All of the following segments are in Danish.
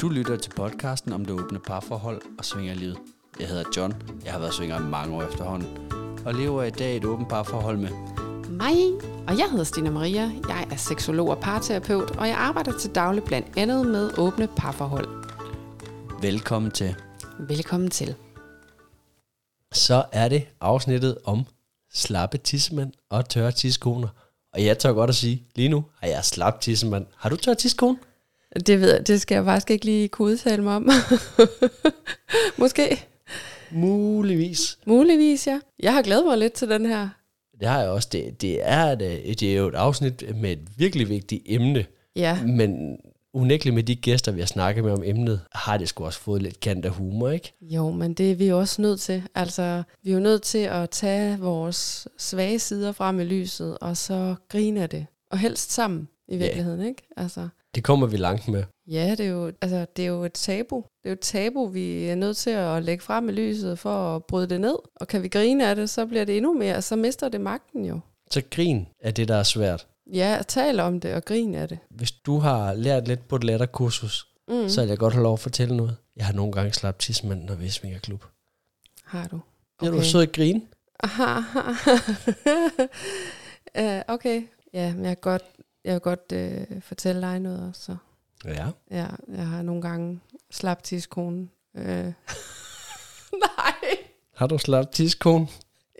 Du lytter til podcasten om det åbne parforhold og svingerlivet. Jeg hedder John. Jeg har været svinger i mange år efterhånden. Og lever i dag et åbent parforhold med Mig, og jeg hedder Stina Maria. Jeg er seksolog og parterapeut, og jeg arbejder til daglig blandt andet med åbne parforhold. Velkommen til. Velkommen til. så er det afsnittet om slappe tissemand og tørre tissekoner. Og jeg tør godt at sige, lige nu har jeg slap tissemand. Har du tør tissekone? Det, ved jeg, det skal jeg faktisk ikke lige kunne udtale mig om. Måske. Muligvis. Muligvis, ja. Jeg har glædet mig lidt til den her. Det har jeg også. Det, det, er, et, det er jo et afsnit med et virkelig vigtigt emne. Ja, Men unægteligt med de gæster, vi har snakket med om emnet, har det sgu også fået lidt kant af humor, ikke? jo, men det er vi jo også nødt til. Altså, vi er jo nødt til at tage vores svage sider frem i lyset, og så grine af det. Og helst sammen, i Ja. virkeligheden, ikke? Altså, Det kommer vi langt med. Ja, det er, jo, altså, det er jo et tabu. Det er jo et tabu, vi er nødt til at lægge frem i lyset for at bryde det ned. Og kan vi grine af det, så bliver det endnu mere, og så mister det magten jo. Så grin er det, der er svært. Ja, tal om det og grin af det. Hvis du har lært lidt på et letterkursus, Mm. så vil jeg godt have lov at fortælle noget. Jeg har nogle gange slappet er i svingerklub. Har du. Okay. Er du sød at grine? Aha. uh, okay. Ja, men jeg kan godt, jeg vil godt uh, fortælle dig noget også. Så. Ja. Ja, jeg har nogle gange slapt tidskonen. Uh. Nej. Har du slappet tissekone?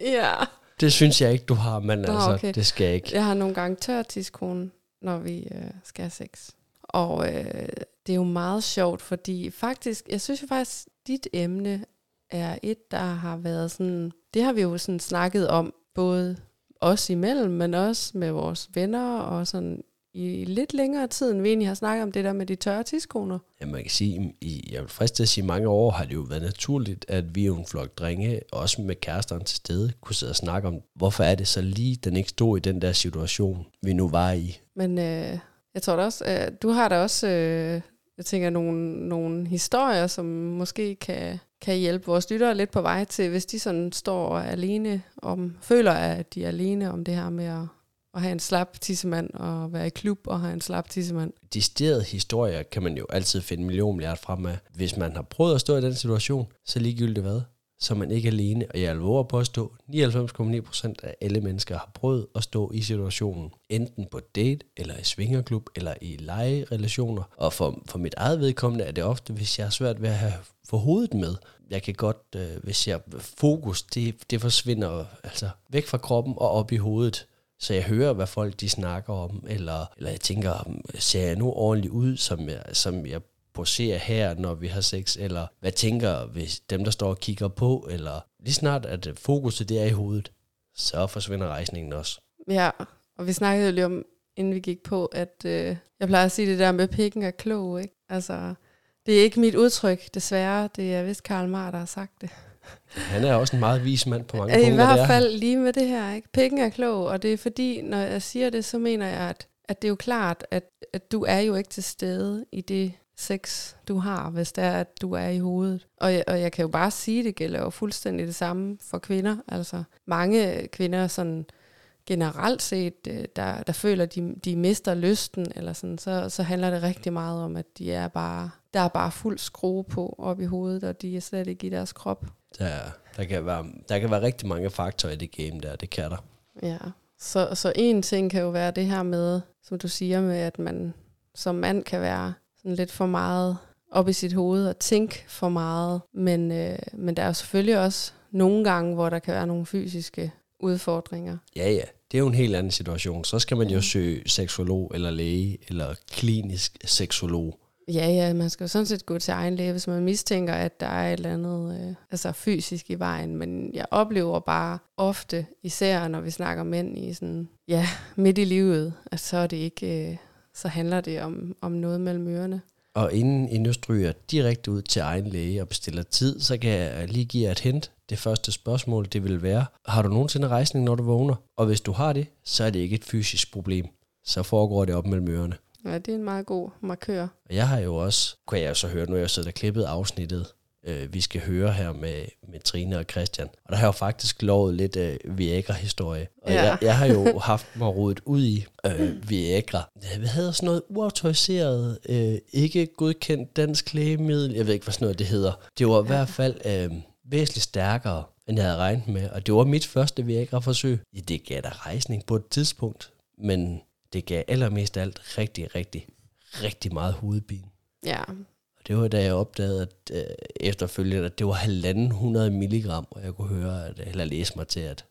Ja. Det synes jeg ikke, du har, men Nå, altså, okay. det skal jeg ikke. Jeg har nogle gange tør tidskone, når vi øh, skal have sex. Og øh, det er jo meget sjovt, fordi faktisk, jeg synes jo faktisk, dit emne er et, der har været sådan, det har vi jo sådan snakket om, både os imellem, men også med vores venner, og sådan i lidt længere tid, end vi egentlig har snakket om det der med de tørre tidskoner. Ja, man kan sige, i, jeg vil frist til at sige, mange år har det jo været naturligt, at vi jo en flok drenge, også med kæresterne til stede, kunne sidde og snakke om, hvorfor er det så lige, den ikke stod i den der situation, vi nu var i. Men øh, jeg tror da også, øh, du har da også, øh, jeg tænker, nogle, nogle historier, som måske kan, kan hjælpe vores lyttere lidt på vej til, hvis de sådan står alene om, føler, at de er alene om det her med at, at have en slap tissemand og være i klub og have en slap tissemand. Disterede historier kan man jo altid finde en million milliard frem af. Hvis man har prøvet at stå i den situation, så ligegyldigt hvad, så man ikke alene. Og jeg alvor på at stå, 99,9% af alle mennesker har prøvet at stå i situationen. Enten på date, eller i svingerklub, eller i legerelationer. Og for, for mit eget vedkommende er det ofte, hvis jeg har svært ved at have for hovedet med. Jeg kan godt, øh, hvis jeg fokus, det, det forsvinder altså væk fra kroppen og op i hovedet. Så jeg hører, hvad folk de snakker om, eller, eller jeg tænker, ser jeg nu ordentligt ud, som jeg, som jeg poserer her, når vi har sex, eller hvad tænker hvis dem, der står og kigger på, eller lige snart, at fokuset det er i hovedet, så forsvinder rejsningen også. Ja, og vi snakkede jo lige om, inden vi gik på, at øh, jeg plejer at sige det der med, at pikken er klog, ikke? Altså, det er ikke mit udtryk, desværre. Det er vist Karl Marr, der har sagt det. Han er også en meget vis mand på mange I punkter. er hvert fald lige med det her. Ikke? Pikken er klog, og det er fordi, når jeg siger det, så mener jeg, at, at det er jo klart, at, at du er jo ikke til stede i det sex, du har, hvis det er, at du er i hovedet. Og jeg, og jeg kan jo bare sige, det gælder jo fuldstændig det samme for kvinder. Altså mange kvinder sådan generelt set, øh, der, der føler, at de, de mister lysten, eller sådan, så, så handler det rigtig meget om, at de er bare, der er bare fuld skrue på op i hovedet, og de er slet ikke i deres krop. Der, der, kan være, der kan være rigtig mange faktorer i det game der, det kan der. Ja, så, så en ting kan jo være det her med, som du siger med, at man som mand kan være sådan lidt for meget op i sit hoved og tænke for meget. Men, øh, men der er jo selvfølgelig også nogle gange, hvor der kan være nogle fysiske udfordringer. Ja, ja. Det er jo en helt anden situation. Så skal man jo søge seksolog eller læge eller klinisk seksolog. Ja, ja, man skal jo sådan set gå til egen læge, hvis man mistænker, at der er et eller andet øh, altså fysisk i vejen. Men jeg oplever bare ofte, især når vi snakker mænd i sådan, ja, midt i livet, at så er det ikke, øh, så handler det om, om noget mellem ørerne. Og inden I nu stryger direkte ud til egen læge og bestiller tid, så kan jeg lige give jer et hint. Det første spørgsmål, det vil være, har du nogensinde rejsning, når du vågner? Og hvis du har det, så er det ikke et fysisk problem. Så foregår det op mellem ørerne. Ja, det er en meget god markør. Og jeg har jo også, kan jeg så høre, nu jeg siddet og klippet afsnittet øh, vi skal høre her med, med Trine og Christian. Og der har jeg jo faktisk lovet lidt øh, Viagra-historie. Og Ja. jeg, jeg har jo haft mig rodet ud i øh, Viagra. Vi havde sådan noget uautoriseret, øh, ikke godkendt dansk lægemiddel. Jeg ved ikke, hvad sådan noget det hedder. Det var i Ja. hvert fald øh, væsentligt stærkere, end jeg havde regnet med. Og det var mit første Viagra-forsøg. Ja, det gav da rejsning på et tidspunkt, men det gav allermest alt rigtig, rigtig, rigtig meget hovedpine. Ja, det var da jeg opdagede at, øh, efterfølgende, at det var halvanden 100 milligram, og jeg kunne høre, at, eller læse mig til, at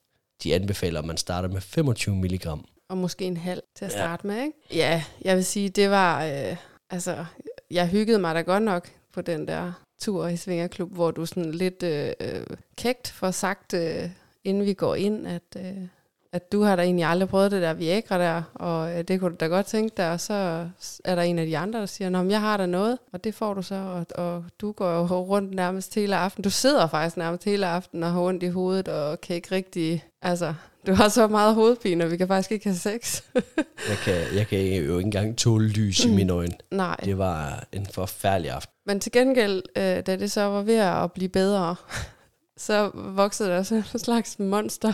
de anbefaler, at man starter med 25 milligram. og måske en halv til at Ja. starte med, ikke? Ja, jeg vil sige, det var... Øh, altså, jeg hyggede mig da godt nok på den der tur i Svingerklub, hvor du sådan lidt øh, øh, kægt får sagt, øh, inden vi går ind, at, øh, at du har da egentlig aldrig prøvet det der Viagra der, og øh, det kunne du da godt tænke dig, og så er der en af de andre, der siger, Nå, men jeg har da noget, og det får du så, og, og du går jo rundt nærmest hele aften. Du sidder faktisk nærmest hele aften og har ondt i hovedet, og kan ikke rigtig, altså, du har så meget hovedpine, og vi kan faktisk ikke have sex. Jeg kan, jeg kan jo ikke engang tåle lys i mine øjne. Nej, Det var en forfærdelig aften. men til gengæld, øh, da det så var ved at blive bedre, så voksede der sådan en slags monster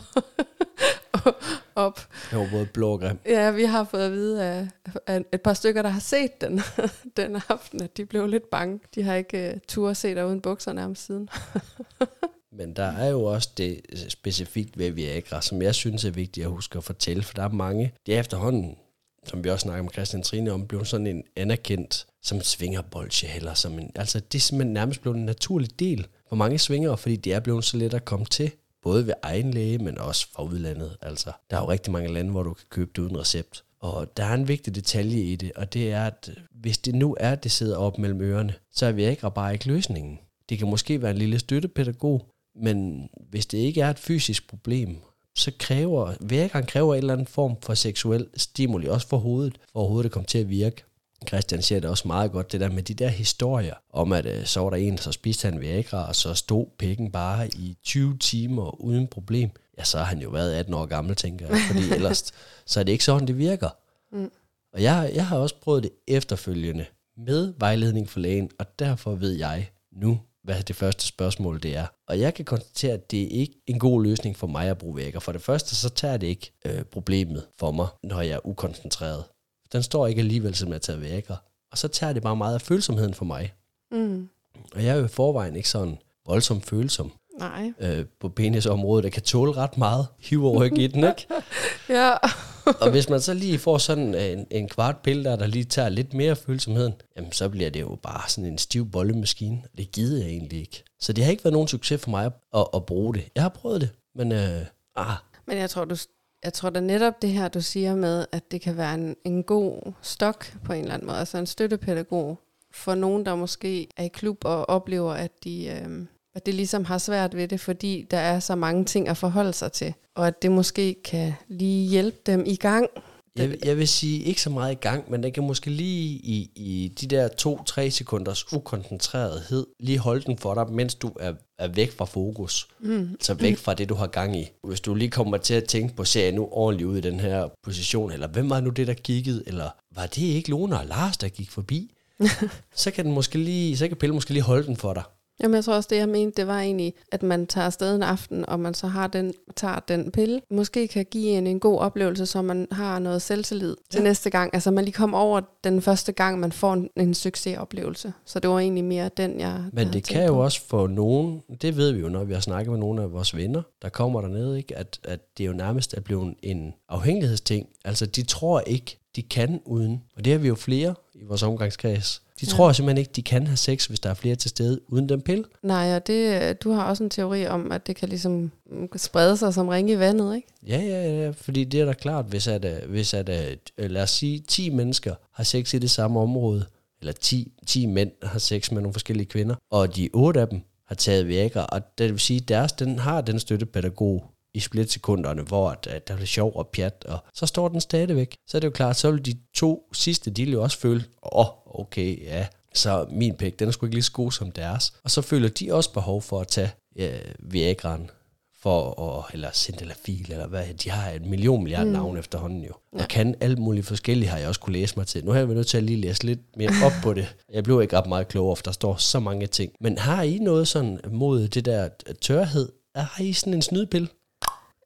op. Jeg var både blå og grim. Ja, vi har fået at vide af, af et par stykker, der har set den den aften, at de blev lidt bange. De har ikke uh, tur at se der uden bukser nærmest siden. Men der er jo også det specifikt ved Viagra, som jeg synes er vigtigt at huske at fortælle, for der er mange, det er efterhånden, som vi også snakker med Christian Trine om, blevet sådan en anerkendt som svingerbolsje, eller som en, altså det er simpelthen nærmest blevet en naturlig del for mange svingere, fordi det er blevet så let at komme til, både ved egen læge, men også fra udlandet. Altså, der er jo rigtig mange lande, hvor du kan købe det uden recept. Og der er en vigtig detalje i det, og det er, at øh, hvis det nu er, at det sidder op mellem ørerne, så er Viagra bare ikke løsningen. Det kan måske være en lille støttepædagog, men hvis det ikke er et fysisk problem, så kræver, Viagraen kræver en eller anden form for seksuel stimuli, også for hovedet, for hovedet at komme til at virke. Christian siger det også meget godt, det der med de der historier om, at øh, så var der en, så spiste han Viagra, og så stod pikken bare i 20 timer uden problem. Ja, så har han jo været 18 år gammel, tænker jeg, fordi ellers så er det ikke sådan, det virker. Mm. Og jeg, jeg har også prøvet det efterfølgende med vejledning for lægen, og derfor ved jeg nu, hvad det første spørgsmål det er. Og jeg kan konstatere, at det er ikke en god løsning for mig at bruge Viagra. For det første, så tager det ikke øh, problemet for mig, når jeg er ukoncentreret. Den står ikke alligevel, som jeg tager Viagra. Og så tager det bare meget af følsomheden for mig. Mm. Og jeg er jo i forvejen ikke sådan voldsomt følsom Nej. øh, på penisområdet, der kan tåle ret meget hiv og ryg i den, ikke? Ja. Og hvis man så lige får sådan en, en kvart pille, der, der lige tager lidt mere følsomheden, jamen så bliver det jo bare sådan en stiv bollemaskine, det gider jeg egentlig ikke. Så det har ikke været nogen succes for mig at, at bruge det. Jeg har prøvet det, men øh, ah, Men jeg tror, du, jeg tror da netop det her, du siger med, at det kan være en, en god stok på en eller anden måde, altså en støttepædagog for nogen, der måske er i klub og oplever, at de... Øh, at det ligesom har svært ved det, fordi der er så mange ting at forholde sig til. Og at det måske kan lige hjælpe dem i gang jeg, vil- jeg vil sige ikke så meget i gang, men det kan måske lige i, i de der to-tre sekunders ukoncentrerethed lige holde den for dig, mens du er, er væk fra fokus. Mm. Så væk fra det, du har gang i. Hvis du lige kommer til at tænke på, ser jeg nu ordentligt ud i den her position, eller hvem var nu det, der kiggede, eller var det ikke Lona og Lars, der gik forbi? så kan den måske lige, så kan Pelle måske lige holde den for dig. Jamen, jeg tror også, det jeg mente, det var egentlig, at man tager afsted en aften, og man så har den, tager den pille. Måske kan give en en god oplevelse, så man har noget selvtillid til Ja. næste gang. Altså, man lige kommer over den første gang, man får en, en succesoplevelse. Så det var egentlig mere den, jeg Men det kan jo også få nogen, det ved vi jo, når vi har snakket med nogle af vores venner, der kommer dernede, ikke? At, at det jo nærmest er blevet en afhængighedsting. Altså, de tror ikke, de kan uden. Og det har vi jo flere i vores omgangskreds. De Ja. tror simpelthen ikke, de kan have sex, hvis der er flere til stede uden den pille. Nej, og det, du har også en teori om, at det kan ligesom mm, sprede sig som ringe i vandet, ikke? Ja, ja, ja, fordi det er da klart, hvis at, øh, hvis at øh, lad os sige, 10 mennesker har sex i det samme område, eller 10, 10 mænd har sex med nogle forskellige kvinder, og de 8 af dem har taget Viagra, og det vil sige, deres, den har den støttepædagog i splitsekunderne, hvor at, at der bliver sjov og pjat, og så står den stadigvæk. Så er det jo klart, så vil de to sidste, de vil jo også føle, åh, oh, okay, ja, så min pæk, den er sgu ikke lige så god som deres. Og så føler de også behov for at tage ja, Viagraen for at, eller Sindelafil, eller hvad, de har en million milliard mm. navn efterhånden jo. Ja. Og kan alt muligt forskelligt, har jeg også kunne læse mig til. Nu har jeg været nødt til at lige læse lidt mere op på det. Jeg blev ikke ret meget klogere, for der står så mange ting. Men har I noget sådan mod det der tørhed? Har I sådan en snydpille?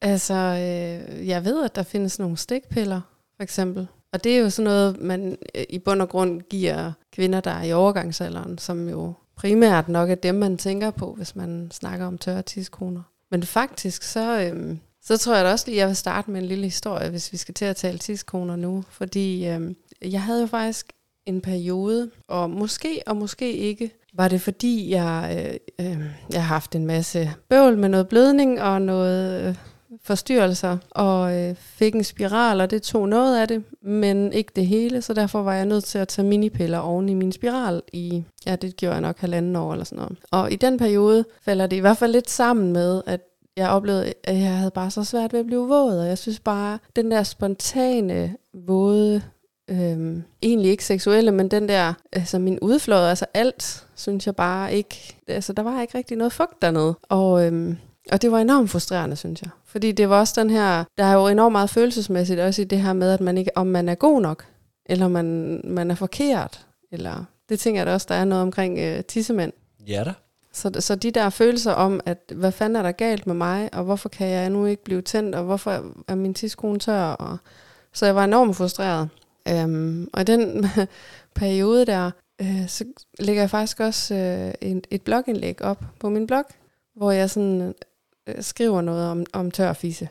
Altså, øh, jeg ved, at der findes nogle stikpiller, for eksempel. Og det er jo sådan noget, man øh, i bund og grund giver kvinder, der er i overgangsalderen, som jo primært nok er dem, man tænker på, hvis man snakker om tørre tidskoner. Men faktisk, så, øh, så tror jeg da også lige, at jeg vil starte med en lille historie, hvis vi skal til at tale tidskoner nu. Fordi øh, jeg havde jo faktisk en periode, og måske og måske ikke, var det fordi, jeg, øh, øh, jeg har haft en masse bøvl med noget blødning og noget... Øh, forstyrrelser, og øh, fik en spiral, og det tog noget af det, men ikke det hele, så derfor var jeg nødt til at tage minipiller oven i min spiral i, ja, det gjorde jeg nok halvanden år eller sådan noget. Og i den periode falder det i hvert fald lidt sammen med, at jeg oplevede, at jeg havde bare så svært ved at blive våd, og jeg synes bare, den der spontane våde, øhm, egentlig ikke seksuelle, men den der, altså min udflod, altså alt, synes jeg bare ikke, altså der var ikke rigtig noget fugt dernede. Og øhm, og det var enormt frustrerende, synes jeg. Fordi det var også den her, der er jo enormt meget følelsesmæssigt også i det her med, at man ikke, om man er god nok, eller man, man er forkert, eller det tænker jeg da også, der er noget omkring øh, tissemænd. Ja da. Så, så de der følelser om, at hvad fanden er der galt med mig, og hvorfor kan jeg nu ikke blive tændt, og hvorfor er min tidskone tør, og så jeg var enormt frustreret. Øhm, og i den periode der, øh, så lægger jeg faktisk også øh, et, et blogindlæg op på min blog, hvor jeg sådan øh, skriver noget om, om tørfisse.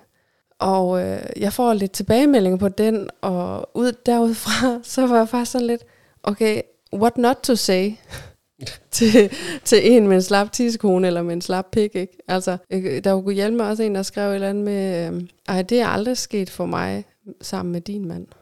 Og øh, jeg får lidt tilbagemeldinger på den, og ud derudfra, så var jeg faktisk sådan lidt, okay, what not to say til, til en med en slap tiskone eller med en slap pik, ikke? Altså, øh, der kunne hjælpe mig også en, der skrev et eller andet med, øh, ej, det er aldrig sket for mig sammen med din mand.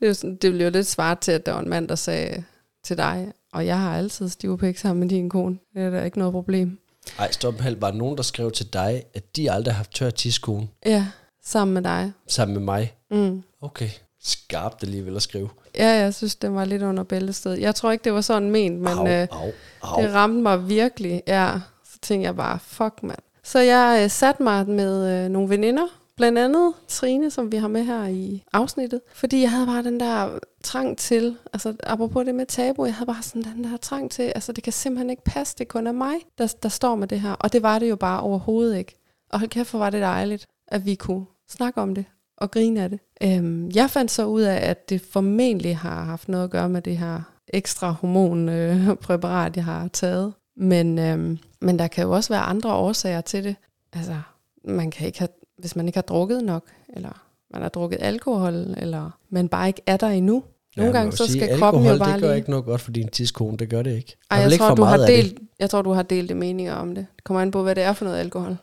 det, var sådan, det blev jo lidt svaret til, at der var en mand, der sagde til dig, og jeg har altid stivpik sammen med din kone. Det er da ikke noget problem. Ej, stop helt. Var nogen, der skrev til dig, at de aldrig har haft tør tidskone? Ja, sammen med dig. Sammen med mig? Mm. Okay. Skarpt alligevel at skrive. Ja, jeg synes, det var lidt under bæltested. Jeg tror ikke, det var sådan ment, men Au, øh, au, au. det ramte mig virkelig. Ja, så tænkte jeg bare, fuck mand. Så jeg øh, satte mig med øh, nogle veninder, blandt andet Trine, som vi har med her i afsnittet. Fordi jeg havde bare den der trang til, altså apropos det med tabu, jeg havde bare sådan den der trang til, altså det kan simpelthen ikke passe, det kun er mig, der, der står med det her. Og det var det jo bare overhovedet ikke. Og hold kæft, hvor var det dejligt, at vi kunne snakke om det og grine af det. Øhm, jeg fandt så ud af, at det formentlig har haft noget at gøre med det her ekstra hormonpræparat, øh, jeg har taget. Men, øhm, men der kan jo også være andre årsager til det. Altså, man kan ikke have, hvis man ikke har drukket nok, eller man har drukket alkohol, eller man bare ikke er der endnu. Nogle Ja, gange så må sige, skal kroppen jo bare det gør lige... ikke noget godt for din tidskone, det gør det ikke. Ej, jeg ikke tror, du har delt, jeg tror, du har delt meninger om det. Det kommer an på, hvad det er for noget alkohol.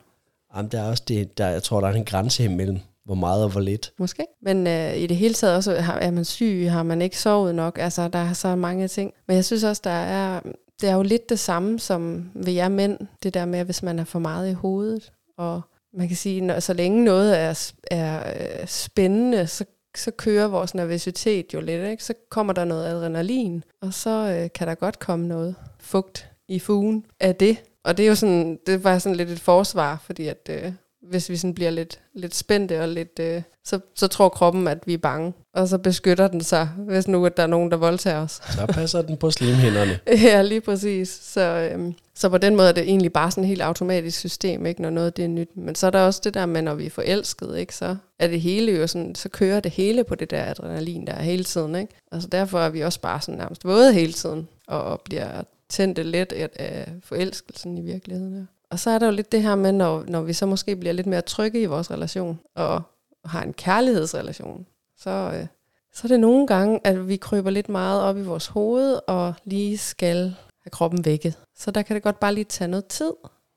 Jamen, der er også det, der, jeg tror, der er en grænse imellem, hvor meget og hvor lidt. Måske. Men øh, i det hele taget også, har, er man syg, har man ikke sovet nok, altså der er så mange ting. Men jeg synes også, der er, det er jo lidt det samme som ved jer mænd, det der med, hvis man er for meget i hovedet. Og man kan sige, når, så længe noget er, er øh, spændende, så, så kører vores nervøsitet jo lidt, ikke? så kommer der noget adrenalin, og så øh, kan der godt komme noget fugt i fugen af det. Og det er jo sådan, det var sådan lidt et forsvar, fordi at øh, hvis vi sådan bliver lidt, lidt spændte og lidt, øh, så, så tror kroppen, at vi er bange. Og så beskytter den sig, hvis nu at der er nogen, der voldtager os. Så passer den på slimhinderne. ja, lige præcis. Så, øhm, så på den måde er det egentlig bare sådan et helt automatisk system, ikke, når noget det er nyt. Men så er der også det der med, når vi er forelskede, ikke, så er det hele jo sådan, så kører det hele på det der adrenalin, der er hele tiden. Ikke? Altså derfor er vi også bare sådan nærmest våde hele tiden, og bliver tændte af- af forelskelsen i virkeligheden. Ja. Og så er der jo lidt det her med, når, når vi så måske bliver lidt mere trygge i vores relation, og har en kærlighedsrelation, så, øh, så er det nogle gange, at vi kryber lidt meget op i vores hoved, og lige skal have kroppen vækket. Så der kan det godt bare lige tage noget tid,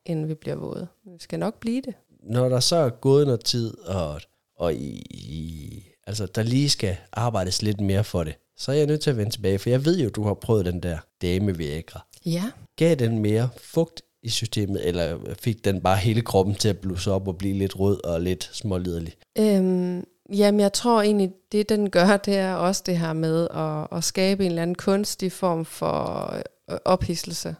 inden vi bliver våde. Men vi skal nok blive det. Når der så er gået noget tid, og, og i, i, altså, der lige skal arbejdes lidt mere for det, så er jeg nødt til at vende tilbage, for jeg ved jo, du har prøvet den der dame Viagra. Ja. Gav den mere fugt i systemet, eller fik den bare hele kroppen til at blusse op og blive lidt rød og lidt småliderlig? Øhm, jamen, jeg tror egentlig, det den gør, det er også det her med at, at skabe en eller anden kunstig form for øh, ophidselse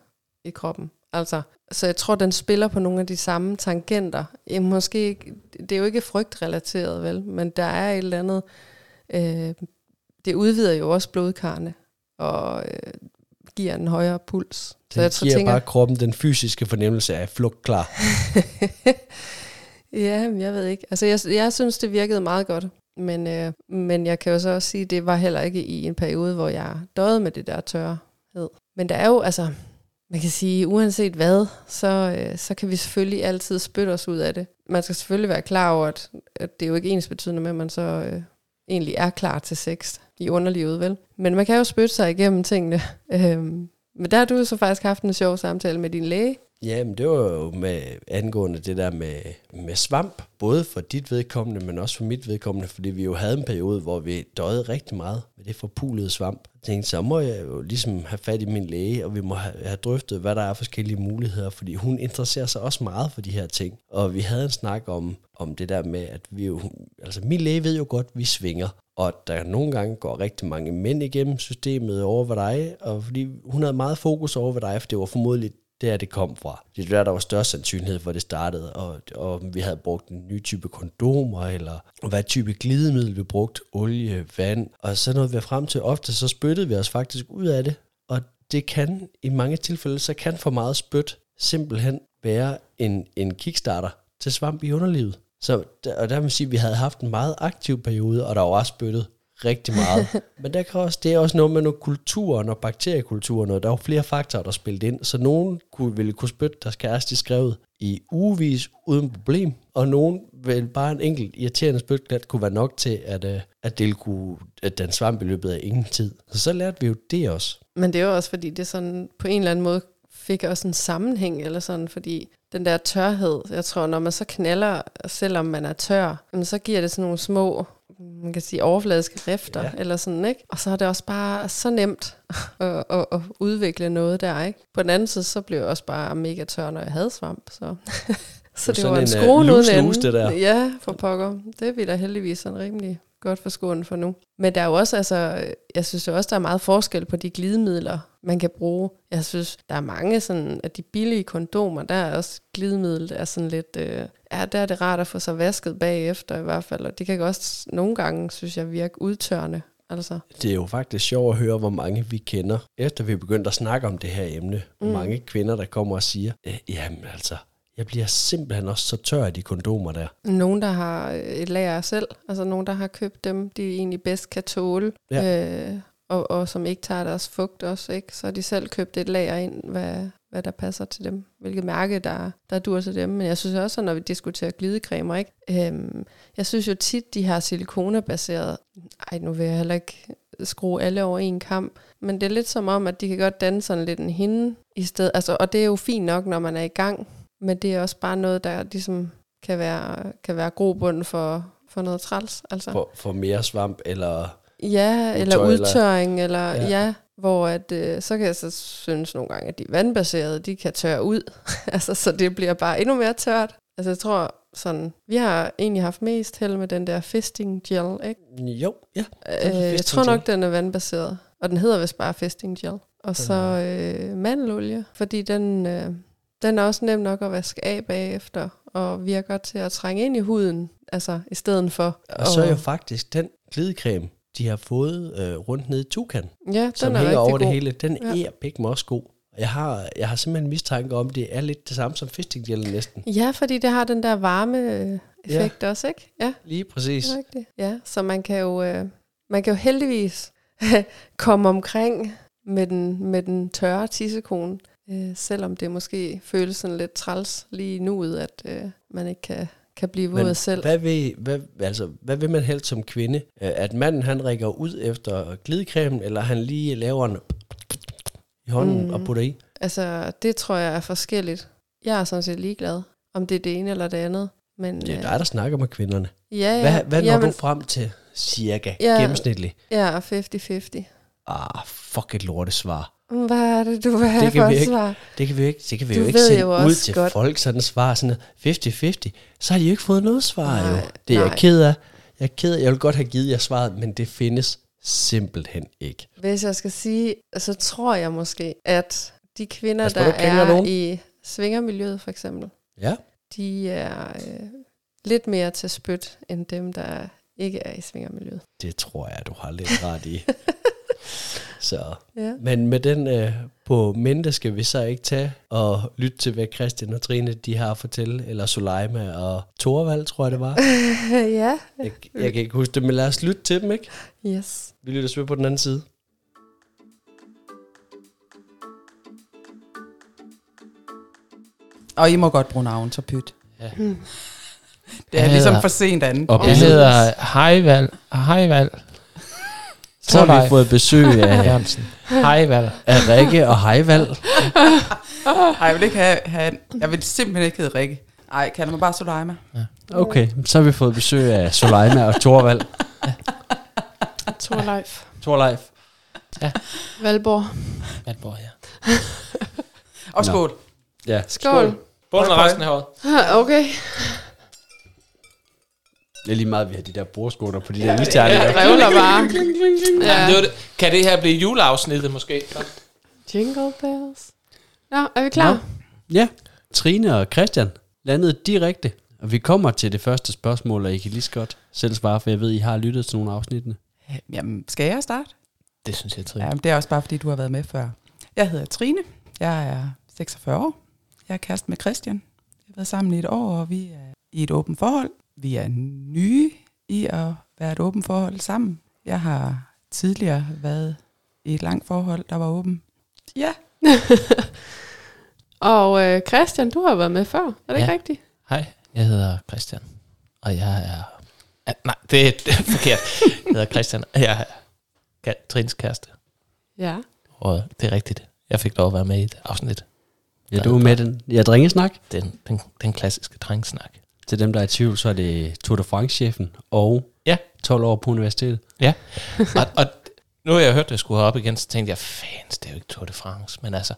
i kroppen. Altså, så jeg tror, den spiller på nogle af de samme tangenter. Jamen, måske det er jo ikke frygtrelateret, vel? Men der er et eller andet... Øh, det udvider jo også blodkarne, og øh, giver en højere puls. Så jeg giver tænker, bare kroppen den fysiske fornemmelse af flugt klar. ja, jeg ved ikke. Altså, jeg, jeg synes, det virkede meget godt. Men, øh, men jeg kan jo så også sige, at det var heller ikke i en periode, hvor jeg døde med det der tørhed. Men der er jo, altså, man kan sige, uanset hvad, så, øh, så kan vi selvfølgelig altid spytte os ud af det. Man skal selvfølgelig være klar over, at, at det er jo ikke ens betydende med, at man så øh, egentlig er klar til sex i underlivet, vel? Men man kan jo spytte sig igennem tingene. Øhm, men der har du så faktisk haft en sjov samtale med din læge. Ja, men det var jo med angående det der med, med svamp, både for dit vedkommende, men også for mit vedkommende, fordi vi jo havde en periode, hvor vi døjede rigtig meget med det forpulede svamp. Jeg tænkte, så må jeg jo ligesom have fat i min læge, og vi må have, have drøftet, hvad der er forskellige muligheder, fordi hun interesserer sig også meget for de her ting. Og vi havde en snak om, om det der med, at vi jo, altså min læge ved jo godt, at vi svinger, og der nogle gange går rigtig mange mænd igennem systemet over ved dig, og fordi hun havde meget fokus over ved dig, for det var formodentlig der, det kom fra. Det var der, der var størst sandsynlighed for, at det startede, og, og vi havde brugt en ny type kondomer, eller hvad type glidemiddel vi brugte, olie, vand, og så nåede vi frem til, ofte så spyttede vi os faktisk ud af det, og det kan i mange tilfælde, så kan for meget spyt simpelthen være en, en kickstarter til svamp i underlivet. Så, og der vil sige, at vi havde haft en meget aktiv periode, og der var også spyttet rigtig meget. Men der kan også, det er også noget med noget kultur, og bakteriekultur, noget. der er jo flere faktorer, der spillet ind. Så nogen kunne, ville kunne spytte deres kæreste skrevet i ugevis uden problem, og nogen vil bare en enkelt irriterende spytklat kunne være nok til, at, uh, at, det kunne, at den svamp i løbet af ingen tid. Så så lærte vi jo det også. Men det er jo også, fordi det sådan på en eller anden måde fik også en sammenhæng, eller sådan, fordi den der tørhed, jeg tror, når man så knaller, selvom man er tør, så giver det sådan nogle små, man kan sige, overfladiske rifter, ja. eller sådan, ikke? Og så er det også bare så nemt at, at, at udvikle noget der, ikke? På den anden side, så blev jeg også bare mega tør, når jeg havde svamp, så... så det var en, øh, skrue uden det der. Ja, for pokker. Det er vi da heldigvis sådan rimelig godt for skålen for nu. Men der er jo også, altså, jeg synes jo også, der er meget forskel på de glidemidler, man kan bruge. Jeg synes, der er mange sådan, at de billige kondomer, der er også glidemiddel, der er sådan lidt, øh, ja, der er det rart at få sig vasket bagefter i hvert fald, og det kan også nogle gange, synes jeg, virke udtørrende. Altså. Det er jo faktisk sjovt at høre, hvor mange vi kender, efter vi er begyndt at snakke om det her emne. Mm. Mange kvinder, der kommer og siger, jamen altså, jeg bliver simpelthen også så tør af de kondomer der. Nogen, der har et lager selv, altså nogen, der har købt dem, de egentlig bedst kan tåle, ja. øh, og, og som ikke tager deres fugt også, ikke? så har de selv købt et lager ind, hvad, hvad der passer til dem, hvilket mærke, der, der dur til dem. Men jeg synes også, når vi diskuterer glidecremer, ikke? Øhm, jeg synes jo tit, de her silikonebaseret, ej nu vil jeg heller ikke skrue alle over en kamp, men det er lidt som om, at de kan godt danne sådan lidt en hinde i stedet. Altså, og det er jo fint nok, når man er i gang men det er også bare noget, der ligesom kan være, kan være grobund for, for noget træls. Altså. For, for mere svamp, eller Ja, eller udtørring, eller, eller ja. ja, hvor at, øh, så kan jeg så synes nogle gange, at de vandbaserede, de kan tørre ud. altså, så det bliver bare endnu mere tørt. Altså, jeg tror sådan, vi har egentlig haft mest held med den der fisting gel, ikke? Jo, ja. Øh, jeg tror nok, den er vandbaseret. Og den hedder vist bare fisting gel. Og så øh, mandelolie, fordi den, øh, den er også nem nok at vaske af bagefter, og virker til at trænge ind i huden, altså i stedet for. Og så er jo faktisk den glidecreme, de har fået øh, rundt ned i Tukan, ja, den som er hænger over god. det hele, den ja. er pæk også god. Jeg har, jeg har simpelthen mistanke om, det er lidt det samme som fistinggel næsten. Ja, fordi det har den der varme effekt ja. også, ikke? Ja, lige præcis. Rigtigt. Ja, så man kan jo, øh, man kan jo heldigvis komme omkring med den, med den tørre tissekone. Øh, selvom det måske føles sådan lidt træls lige nu, at øh, man ikke kan, kan blive våd selv. Hvad vil, hvad, altså, hvad vil man helst som kvinde? Øh, at manden han rækker ud efter glidecremen, eller han lige laver en i hånden mm. og putter i? Altså, det tror jeg er forskelligt. Jeg er sådan set ligeglad, om det er det ene eller det andet. Men, det er dig, der snakker med kvinderne. Ja, ja. Hvad, hvad når du frem til cirka ja, gennemsnitligt? Ja, 50-50. Ah, fuck et lortesvar. Hvad er det, du vil have det kan for vi ikke, svar? Det kan vi ikke, det kan vi du jo ikke sende ud til godt. folk, sådan svar sådan 50-50. Så har de jo ikke fået noget svar, nej, jo. Det er nej. jeg ked af. Jeg er ked af. Jeg vil godt have givet jer svaret, men det findes simpelthen ikke. Hvis jeg skal sige, så tror jeg måske, at de kvinder, der er nogen? i svingermiljøet for eksempel, Ja. de er øh, lidt mere til spyt, end dem, der ikke er i svingermiljøet. Det tror jeg, du har lidt ret i. så. Ja. Men med den øh, på mente skal vi så ikke tage og lytte til, hvad Christian og Trine de har at fortælle, eller Soleima og Torvald, tror jeg det var. ja, Jeg, jeg kan ikke huske det, men lad os lytte til dem, ikke? yes. Vi lytter med på den anden side. Og I må godt bruge navn, så pyt. Ja. Det er Jeg ligesom for sent anden. Og Jeg hedder Hejvald. Hejvald. Så har vi fået besøg af, Jørgensen. Hejvald. af Rikke og Hejvald. Ej, jeg vil ikke have, have jeg vil simpelthen ikke hedde Rikke. Ej, kalder mig bare Soleima. Okay, så har vi fået besøg af Soleima og Torvald. Torleif. Torleif. Valborg. Valborg, ja. Og Nå. skål. Ja. Skål. Bunden og resten af håret. Okay. Det er lige meget, at vi har de der bordskåler på de der isterninger. Jeg revler bare. Ja. Ja. Det var det. Kan det her blive juleafsnittet måske? Jingle bells. Ja, er vi klar? Nå. Ja, Trine og Christian landede direkte. Og vi kommer til det første spørgsmål, og I kan lige så godt selv svare, for jeg ved, I har lyttet til nogle af afsnittene. Jamen, skal jeg starte? Det synes jeg, Ja, Trine. men det er også bare, fordi du har været med før. Jeg hedder Trine. Jeg er 46 år. Jeg er kæreste med Christian. Vi har været sammen i et år, og vi er i et åbent forhold. Vi er nye i at være et åbent forhold sammen. Jeg har tidligere været i et langt forhold, der var åben. Ja, Og øh, Christian, du har været med før. Er det Ja. ikke rigtigt? Hej, jeg hedder Christian. Og jeg er... Ah, nej, det er, det er forkert. Jeg hedder Christian, og jeg er Trines kæreste. Ja. Og det er rigtigt. Jeg fik lov at være med i et afsnit. Ja, du er med den. Ja, drengesnak. Den, den, den klassiske drengsnak. Til dem, der er i tvivl, så er det Tour de France-chefen og Ja. 12 år på universitetet. og, og nu har jeg hørt, at jeg skulle herop igen, så tænkte jeg, fans, det er jo ikke Tour de France. Men altså,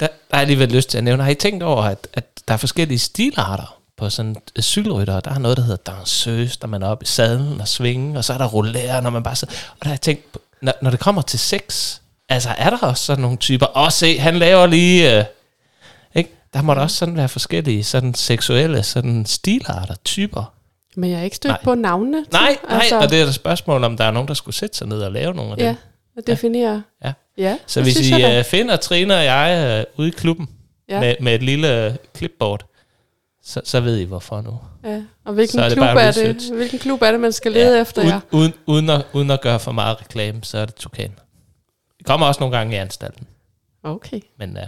der, der har jeg alligevel lyst til at nævne, har I tænkt over, at, at der er forskellige stilarter på sådan en cykelrytter? Der er noget, der hedder danseuse, der man er oppe i sadlen og svinge, og så er der roulere, når man bare sidder. Og der har jeg tænkt, på, når, når det kommer til sex, altså er der også sådan nogle typer, åh se, han laver lige... Øh? Der må der også sådan være forskellige sådan seksuelle sådan stilarter, typer. Men jeg er ikke stødt Nej. på navnene. til, Nej, nej, altså, og det er et spørgsmål, om der er nogen, der skulle sætte sig ned og lave nogle af dem. Ja, at definere. Ja. ja Så hvis I jeg uh, finder Trine og jeg uh, ude i klubben Ja. ja. med, med et lille øh, clipboard, så, så ved I hvorfor nu. Ja. Og hvilken er det klub er research. det? Hvilken klub er det, man skal lede efter uden, jer? uden, uden, at, uden at gøre for meget reklame, så er det Tukan. Det kommer også nogle gange i anstalten, Okay. men uh,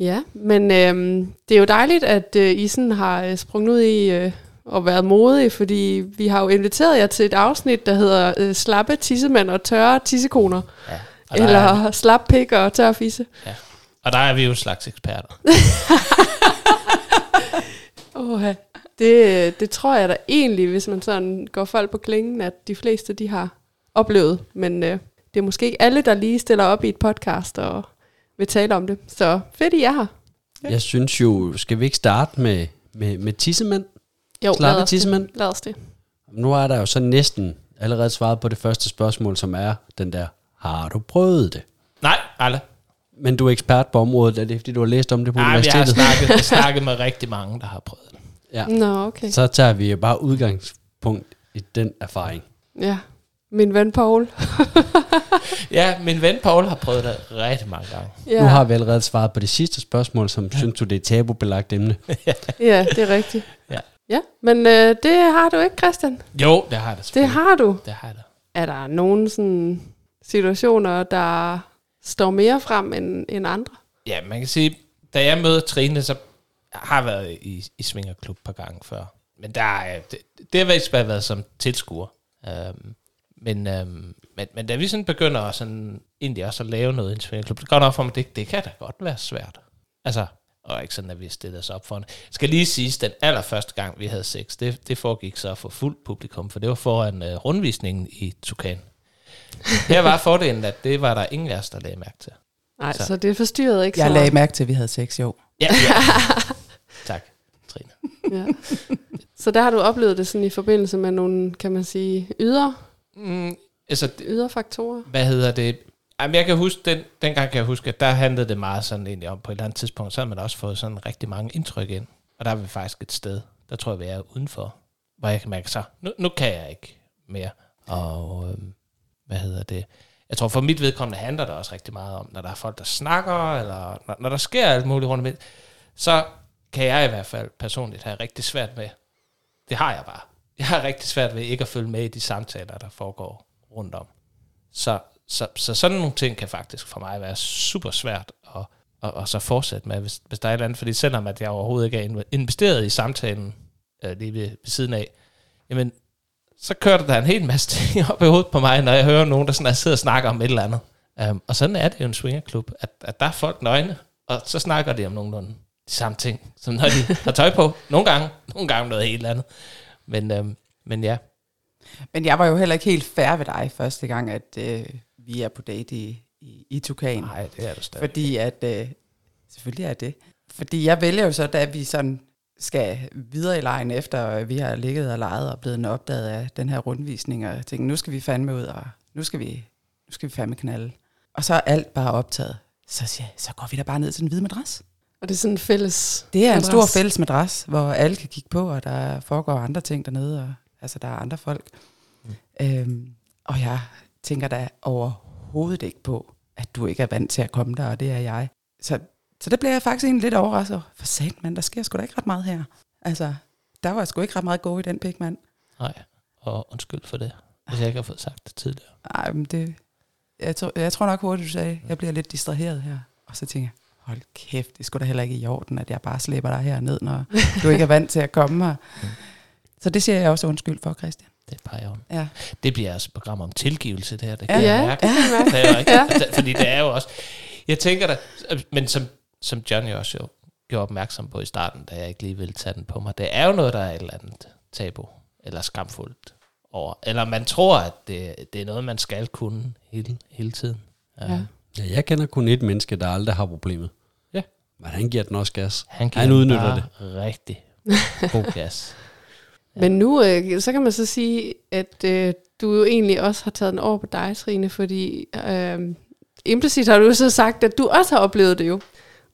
Ja, men øhm, det er jo dejligt, at øh, I sådan har øh, sprunget ud i øh, at være modige, fordi vi har jo inviteret jer til et afsnit, der hedder øh, Slappe tissemænd og tørre tissekoner. ja. Og der, er, Eller slap pik og tør fisse. og der er vi jo en slags eksperter. Oha. Det, det tror jeg da egentlig, hvis man sådan går folk på klingen, at de fleste de har oplevet. Men øh, det er måske ikke alle, der lige stiller op i et podcast og vil tale om det. Så fedt, I er her. Ja. Jeg synes jo, skal vi ikke starte med, med, med tissemænd? Jo, Slappe lad os det. tissemænd? Lad os det. Nu er der jo så næsten allerede svaret på det første spørgsmål, som er den der, har du prøvet det? Nej, aldrig. Men du er ekspert på området, er det fordi, du har læst om det på Nej, jeg har universitetet? snakket, snakket med rigtig mange, der har prøvet det. Ja. Nå, okay. Så tager vi bare udgangspunkt i den erfaring. Ja. Min ven Paul. Ja, min ven Paul har prøvet det rigtig mange gange. Ja. Nu har vi allerede svaret på det sidste spørgsmål, som synes du, det er et tabubelagt emne. Ja, det er rigtigt. Ja. Ja, men øh, det har du ikke, Christian. Jo, det har jeg da Det har du. Det har jeg da. Er der nogle sådan situationer, der står mere frem end, end andre? Ja, man kan sige, da jeg møder Trine, så har jeg været i, i Svingerklub et par gange før. Men der er, det, det har bare været som tilskuer. Øhm, men, øhm, men, men da vi sådan begynder at sådan, egentlig også at lave noget i en Svingerklub, det går nok for mig, det, det kan da godt være svært. Altså, og ikke sådan, at vi stiller os op for en. Skal lige sige, den allerførste gang, vi havde sex, det, det foregik så for fuldt publikum, for det var foran uh, rundvisningen i Tukan. Her var fordelen, at det var der ingen af os, der lagde mærke til. Nej, så. Så- så det forstyrrede ikke Jeg så lagde mærke til, at vi havde sex, jo. Ja, ja. tak, Trine. Ja. Så der har du oplevet det sådan i forbindelse med nogle, kan man sige, ydre, Mm, altså, ydre faktorer? hvad hedder det? Jamen, jeg kan huske, den, dengang kan jeg huske, at der handlede det meget sådan egentlig om, på et eller andet tidspunkt, så havde man også fået sådan rigtig mange indtryk ind. Og der er vi faktisk et sted, der tror jeg, vi er udenfor, hvor jeg kan mærke så, nu, nu kan jeg ikke mere. Og øhm, hvad hedder det? Jeg tror for mit vedkommende handler det også rigtig meget om, når der er folk, der snakker, eller når, når der sker alt muligt rundt om så kan jeg i hvert fald personligt have rigtig svært med, det har jeg bare, jeg har rigtig svært ved ikke at følge med i de samtaler, der foregår rundt om. Så, så, så sådan nogle ting kan faktisk for mig være super svært at, at, at så fortsætte med, hvis, hvis der er et eller andet. Fordi selvom at jeg overhovedet ikke er investeret i samtalen øh, lige ved, ved siden af, jamen, så kører der en hel masse ting op i hovedet på mig, når jeg hører nogen, der sådan er, sidder og snakker om et eller andet. Um, og sådan er det jo en swingerklub, at, at der er folk nøgne, og så snakker de om nogenlunde de samme ting, som når de har tøj på. Nogle gange, nogle gange noget helt andet. Men, øhm, men ja, Men jeg var jo heller ikke helt færre ved dig første gang, at øh, vi er på date i, i, i Tukan. nej, det er du stadig. Fordi at, øh, selvfølgelig er det. Fordi jeg vælger jo så, da vi sådan skal videre i lejen, efter vi har ligget og leget og blevet opdaget af den her rundvisning, og tænkte, nu skal vi fandme ud, og nu skal vi, nu skal vi fandme knalde. Og så er alt bare optaget. Så siger jeg, så går vi da bare ned til den hvide madras. Og det er sådan en fælles Det er en madras. stor fælles madras, hvor alle kan kigge på, og der foregår andre ting dernede, og altså der er andre folk. Mm. Øhm, og jeg tænker da overhovedet ikke på, at du ikke er vant til at komme der, og det er jeg. Så, så det blev jeg faktisk egentlig lidt overrasket over. For sat, mand, der sker sgu da ikke ret meget her. Altså, der var sgu ikke ret meget gå i den pik, mand. Nej, og undskyld for det, hvis jeg ikke har fået sagt det tidligere. Ej, men det... Jeg, tror, jeg tror nok hurtigt, du sagde, jeg bliver lidt distraheret her. Og så tænker jeg, hold kæft, det skulle da heller ikke i orden, at jeg bare slæber dig herned, når du ikke er vant til at komme her. Så det siger jeg også undskyld for, Christian. Det er bare Ja. Det bliver altså et program om tilgivelse, det her. Det Ja. kan jeg Ja, mærke. det kan jeg mærke. Det er jo ikke, Ja. fordi det er jo også... Jeg tænker da, men som, som Johnny også jo gjorde opmærksom på i starten, da jeg ikke lige ville tage den på mig, det er jo noget, der er et eller andet tabu, eller skamfuldt over. Eller man tror, at det, det er noget, man skal kunne hele, hele tiden. Ja. Ja, jeg kender kun et menneske, der aldrig har problemet. Ja. Men han giver den også gas. Han, Han udnytter bare det. rigtig god gas. Men nu, øh, så kan man så sige, at øh, du jo egentlig også har taget den over på dig, Trine, fordi øh, implicit har du jo så sagt, at du også har oplevet det jo.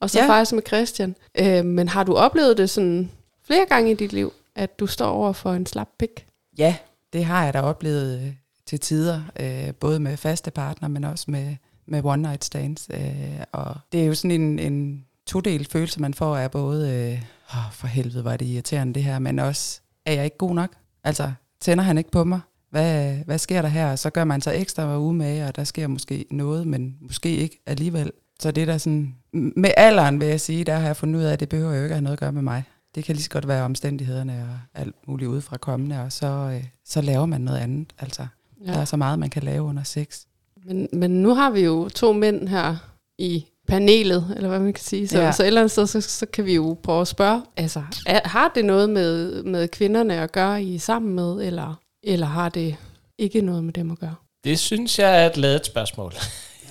Og så Ja. ja. faktisk med Christian. Øh, men har du oplevet det sådan flere gange i dit liv, at du står over for en slap pik? Ja, det har jeg da oplevet øh, til tider, øh, både med faste partner, men også med, med one night stands. Øh, og det er jo sådan en, en todelt følelse, man får af både, øh, oh, for helvede var det irriterende det her, men også, er jeg ikke god nok? Altså, tænder han ikke på mig? Hvad, hvad sker der her? Så gør man sig ekstra umage, og der sker måske noget, men måske ikke alligevel. Så det er der sådan, med alderen vil jeg sige, der har jeg fundet ud af, at det behøver jo ikke at have noget at gøre med mig. Det kan lige så godt være omstændighederne og alt muligt udefra kommende, og så, øh, så laver man noget andet. Altså, ja. der er så meget, man kan lave under sex. Men, men nu har vi jo to mænd her i panelet, eller hvad man kan sige. Så, Ja. så et eller andet sted, så, så kan vi jo prøve at spørge, altså, er, har det noget med, med kvinderne at gøre, I er sammen med, eller, eller har det ikke noget med dem at gøre? Det synes jeg er et ladet spørgsmål.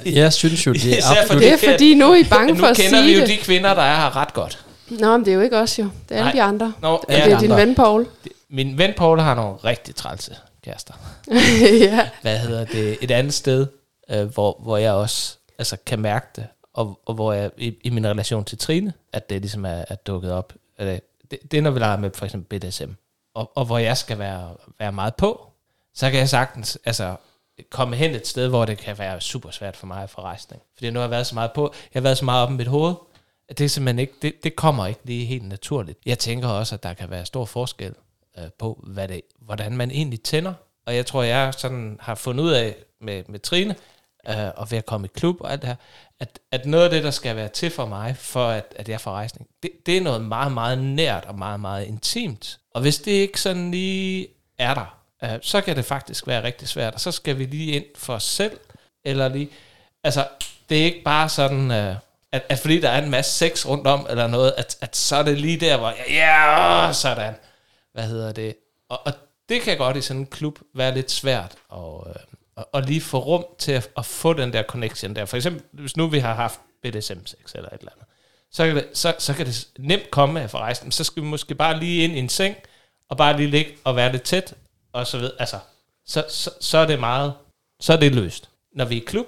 Jeg synes jo, det er absolut... fordi- Det er fordi, nu er I bange nu for at kender sige vi jo det. de kvinder, der er her ret godt. Nå, men det er jo ikke os jo. Det er alle Nej. de andre. Nå, Ja, ja, det er din ven, Paul. min ven Paul har nogle rigtig trælse kærester. ja. Hvad hedder det? Et andet sted, øh, hvor, hvor jeg også altså, kan mærke det, og, og hvor jeg i, i min relation til Trine, at det ligesom er, er dukket op. Øh, det, det er, når vi leger med for eksempel BDSM, og, og hvor jeg skal være, være meget på, så kan jeg sagtens altså, komme hen et sted, hvor det kan være super svært for mig at få rejsning. Fordi nu har jeg været så meget på, jeg har været så meget op i mit hoved, at det er simpelthen ikke, det, det kommer ikke lige helt naturligt. Jeg tænker også, at der kan være stor forskel øh, på, hvad det, hvordan man egentlig tænder. Og jeg tror, jeg sådan har fundet ud af med, med Trine, øh, og ved at komme i klub og alt det her, at, at noget af det, der skal være til for mig, for at, at jeg får rejsning, det, det er noget meget, meget nært og meget, meget intimt. Og hvis det ikke sådan lige er der, øh, så kan det faktisk være rigtig svært, og så skal vi lige ind for os selv, eller lige, altså, det er ikke bare sådan, øh, at, at fordi der er en masse sex rundt om, eller noget, at, at så er det lige der, hvor, ja, yeah, sådan, hvad hedder det, og, og det kan godt i sådan en klub være lidt svært at, øh, og, og lige få rum til at, at få den der connection der. For eksempel, hvis nu vi har haft BDSM-sex eller et eller andet, så kan det, så, så kan det nemt komme af for rejsen. Så skal vi måske bare lige ind i en seng, og bare lige ligge og være lidt tæt, og så ved, altså, så, så, så er det meget, så er det løst. Når vi er i klub,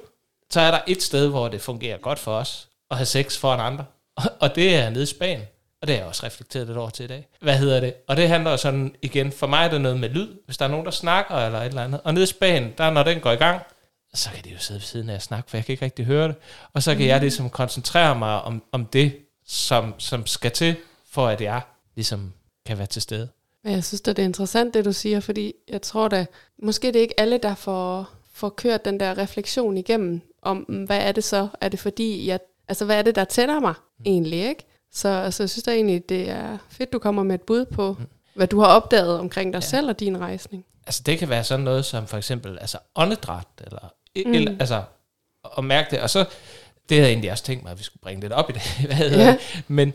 så er der et sted, hvor det fungerer godt for os at have sex foran andre, og det er nede i Spanien. Og det har jeg også reflekteret lidt over til i dag. Hvad hedder det? Og det handler sådan, igen, for mig er det noget med lyd. Hvis der er nogen, der snakker eller et eller andet. Og nede i Spanien, der når den går i gang, så kan de jo sidde ved siden af og snakke, for jeg kan ikke rigtig høre det. Og så kan mm. jeg ligesom koncentrere mig om, om det, som, som skal til, for at jeg ligesom kan være til stede. Men jeg synes at det er interessant, det du siger, fordi jeg tror da, måske det er ikke alle, der får, får kørt den der refleksion igennem, om mm, hvad er det så? Er det fordi, jeg, altså hvad er det, der tænder mig mm. egentlig, ikke? Så altså, jeg synes da egentlig, det er fedt, du kommer med et bud på, mm. hvad du har opdaget omkring dig ja. selv og din rejsning. Altså det kan være sådan noget som for eksempel altså åndedræt, eller, mm. eller altså at mærke det, og så, det havde jeg egentlig også tænkt mig, at vi skulle bringe lidt op i det, hvad hedder ja. det? men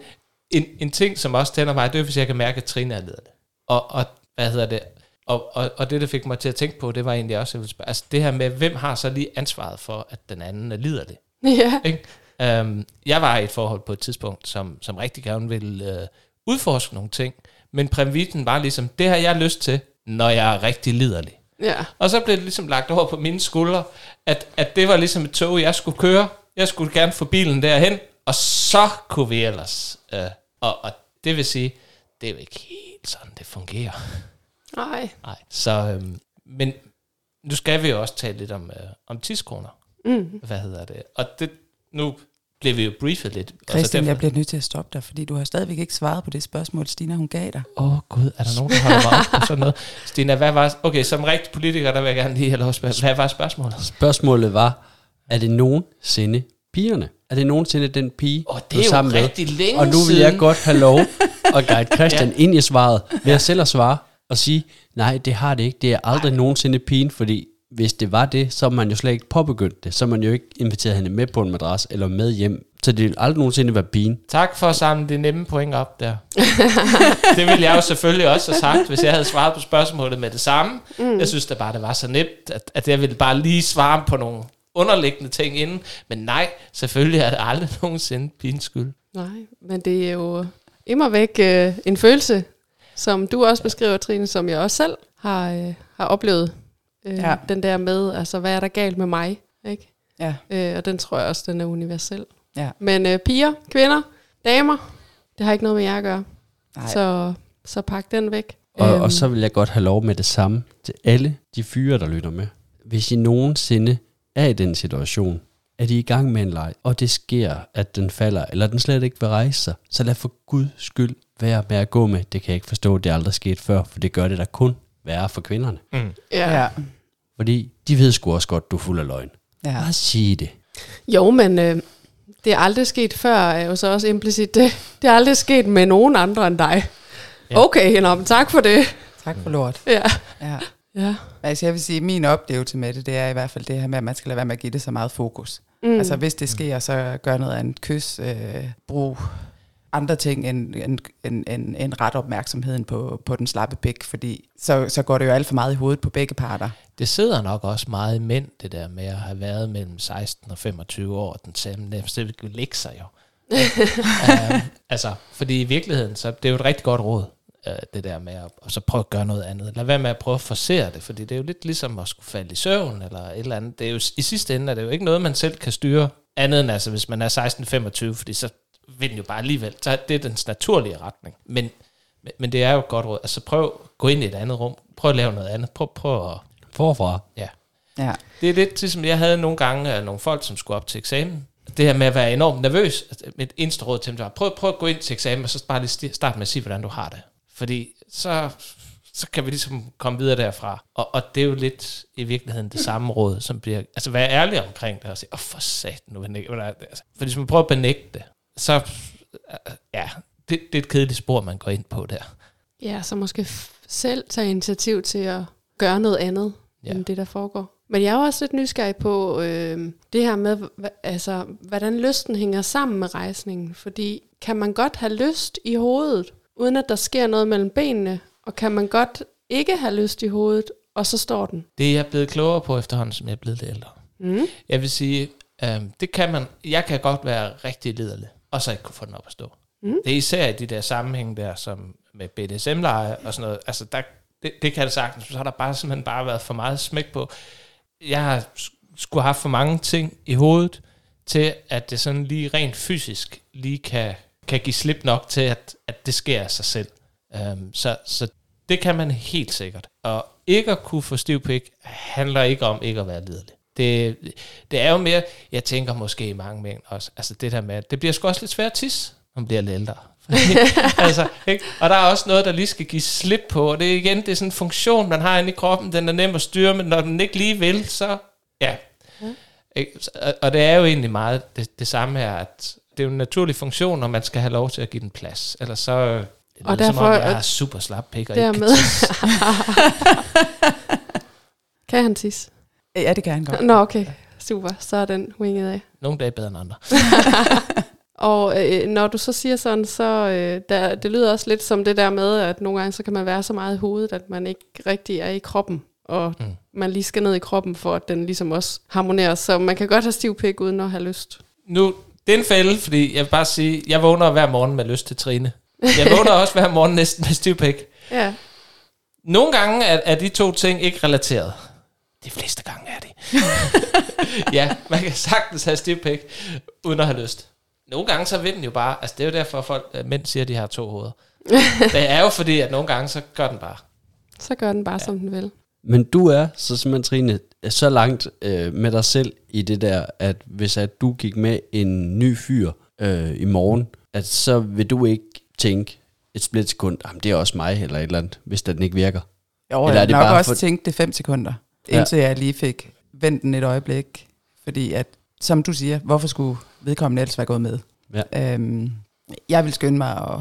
en, en ting, som også tænder mig, det er, hvis jeg kan mærke, at Trine er lederlig. Og, og hvad hedder det, og, og, og det, der fik mig til at tænke på, det var egentlig også, jeg spørge, altså det her med, hvem har så lige ansvaret for, at den anden er liderlig? Ja. Ikke? Um, jeg var i et forhold på et tidspunkt, som, som rigtig gerne ville uh, udforske nogle ting, men præmitten var ligesom, det har jeg lyst til, når jeg er rigtig liderlig. Ja. Og så blev det ligesom lagt over på mine skuldre, at, at det var ligesom et tog, jeg skulle køre. Jeg skulle gerne få bilen derhen, og så kunne vi ellers. Uh, og, og det vil sige, det er jo ikke helt sådan, det fungerer. Nej. Nej. Så, øhm, men nu skal vi jo også tale lidt om, øh, om tidskoner. Mm. Hvad hedder det? Og det, nu blev vi jo briefet lidt. Christian, derfor... jeg bliver nødt til at stoppe dig, fordi du har stadigvæk ikke svaret på det spørgsmål, Stina hun gav dig. Åh oh, gud, er der nogen, der holder mig op på sådan noget? Stina, hvad var... Okay, som rigtig politiker, der vil jeg gerne lige have lov at spørge. Hvad var spørgsmålet? Spørgsmålet var, er det nogensinde pigerne? Er det nogensinde den pige, oh, det er jo sammen rigtig med? længe Og nu vil jeg godt have lov at guide Christian ja. ind i svaret, ved at selv at svare og sige, nej, det har det ikke. Det er aldrig nej. nogensinde pigen, fordi hvis det var det, så er man jo slet ikke påbegyndt det. Så man jo ikke inviteret hende med på en madras eller med hjem. Så det vil aldrig nogensinde være pigen. Tak for at samle det nemme point op der. det ville jeg jo selvfølgelig også have sagt, hvis jeg havde svaret på spørgsmålet med det samme. Mm. Jeg synes da bare, det var så nemt, at, at jeg ville bare lige svare på nogle underliggende ting inden. Men nej, selvfølgelig er det aldrig nogensinde pigens skyld. Nej, men det er jo immer væk øh, en følelse, som du også beskriver, Trine, som jeg også selv har, øh, har oplevet. Øh, ja. Den der med, altså hvad er der galt med mig? Ikke? Ja. Øh, og den tror jeg også, den er universel. Ja. Men øh, piger, kvinder, damer, det har ikke noget med jer at gøre. Nej. Så, så pak den væk. Og, øhm. og så vil jeg godt have lov med det samme til alle de fyre, der lytter med. Hvis I nogensinde er i den situation, at I er i gang med en leg, og det sker, at den falder, eller den slet ikke vil rejse sig, så lad for Guds skyld være med at gå med. Det kan jeg ikke forstå, det er aldrig sket før, for det gør det da kun værre for kvinderne. Mm. Ja. ja. Fordi de ved sgu også godt, du er fuld af løgn. Ja. Bare sige det. Jo, men øh, det er aldrig sket før, er jo så også implicit det. Det er aldrig sket med nogen andre end dig. Ja. Okay, nå, men tak for det. Tak for lort. Ja. ja. Ja. Altså jeg vil sige, at min oplevelse med det, det er i hvert fald det her med, at man skal lade være med at give det så meget fokus. Mm. Altså hvis det sker, så gør noget af en kys, øh, brug andre ting end, end, end, end, end ret opmærksomheden på, på den slappe pik, fordi så, så går det jo alt for meget i hovedet på begge parter. Det sidder nok også meget i mænd, det der med at have været mellem 16 og 25 år, den samme, det vil lægge sig jo. uh, altså, fordi i virkeligheden, så det er jo et rigtig godt råd, uh, det der med at og så prøve at gøre noget andet. Lad være med at prøve at forsere det, fordi det er jo lidt ligesom at skulle falde i søvn, eller et eller andet. Det er jo, I sidste ende er det jo ikke noget, man selv kan styre, andet end altså, hvis man er 16-25, fordi så vil den jo bare alligevel. Så det er dens naturlige retning. Men, men, det er jo et godt råd. Altså prøv at gå ind i et andet rum. Prøv at lave noget andet. Prøv, prøv at... Forfra. Ja. ja. Det er lidt ligesom, jeg havde nogle gange uh, nogle folk, som skulle op til eksamen. Det her med at være enormt nervøs. Altså, mit eneste råd til dem var, prøv, prøv at gå ind til eksamen, og så bare lige starte med at sige, hvordan du har det. Fordi så, så kan vi ligesom komme videre derfra. Og, og det er jo lidt i virkeligheden det samme råd, som bliver... Altså, vær ærlig omkring det, og sige, åh, oh, for sat nu. Altså, fordi hvis man prøver at benægte det, så ja, det, det er et kedeligt spor, man går ind på der. Ja, så måske selv tage initiativ til at gøre noget andet, ja. end det, der foregår. Men jeg er også lidt nysgerrig på øh, det her med, altså, hvordan lysten hænger sammen med rejsningen. Fordi kan man godt have lyst i hovedet, uden at der sker noget mellem benene? Og kan man godt ikke have lyst i hovedet, og så står den? Det er jeg blevet klogere på efterhånden, som jeg er blevet ældre. Mm. Jeg vil sige, øh, det kan man, jeg kan godt være rigtig liderlig og så ikke kunne få den op at stå. Mm. Det er især i de der sammenhæng der, som med BDSM-leje og sådan noget, altså der, det, det kan det sagtens, så har der bare simpelthen bare været for meget smæk på. Jeg har skulle have haft for mange ting i hovedet, til at det sådan lige rent fysisk lige kan, kan give slip nok til, at, at det sker af sig selv. Um, så, så det kan man helt sikkert. Og ikke at kunne få stiv pik handler ikke om ikke at være lidelig. Det, det er jo mere, jeg tænker måske i mange mængder også, altså det der med, det bliver sgu også lidt svært at tisse, man bliver lidt ældre. altså, ikke? Og der er også noget, der lige skal give slip på, og det er igen, det er sådan en funktion, man har inde i kroppen, den er nem at styre, men når den ikke lige vil, så ja. Ikke? Og- det er jo egentlig meget det, det samme her, at det er jo en naturlig funktion, og man skal have lov til at give den plads. Ellers så det Og derfor, som om, jeg har super slap pik, og ikke kan Dermed. tisse. kan han tisse? Ja, det kan han godt. Nå, okay. Super. Så er den winget af. Nogle dage bedre end andre. Og øh, når du så siger sådan, så øh, der, det lyder også lidt som det der med, at nogle gange så kan man være så meget i hovedet, at man ikke rigtig er i kroppen. Og Mm. mm. man lige skal ned i kroppen, for at den ligesom også harmonerer. Så man kan godt have stiv pik, uden at have lyst. Nu, det er en fælde, fordi jeg vil bare sige, jeg vågner hver morgen med lyst til Trine. Jeg vågner også hver morgen næsten med stiv pik. Ja. Nogle gange er, er de to ting ikke relateret. De fleste gange er de. ja, man kan sagtens have stiv pik, uden at have lyst. Nogle gange så vil den jo bare, altså det er jo derfor, at folk, at mænd siger, at de har to hoveder. det er jo fordi, at nogle gange så gør den bare. Så gør den bare, ja. som den vil. Men du er, så simpelthen Trine, så langt øh, med dig selv i det der, at hvis at du gik med en ny fyr øh, i morgen, at så vil du ikke tænke et splitsekund, jamen det er også mig, eller et eller andet, hvis den ikke virker. Jo, Eller er jeg det nok bare også for- tænkt det fem sekunder, Ja. indtil jeg lige fik vendt den et øjeblik. Fordi at, som du siger, hvorfor skulle vedkommende ellers være gået med? Ja. Øhm, jeg vil skynde mig at,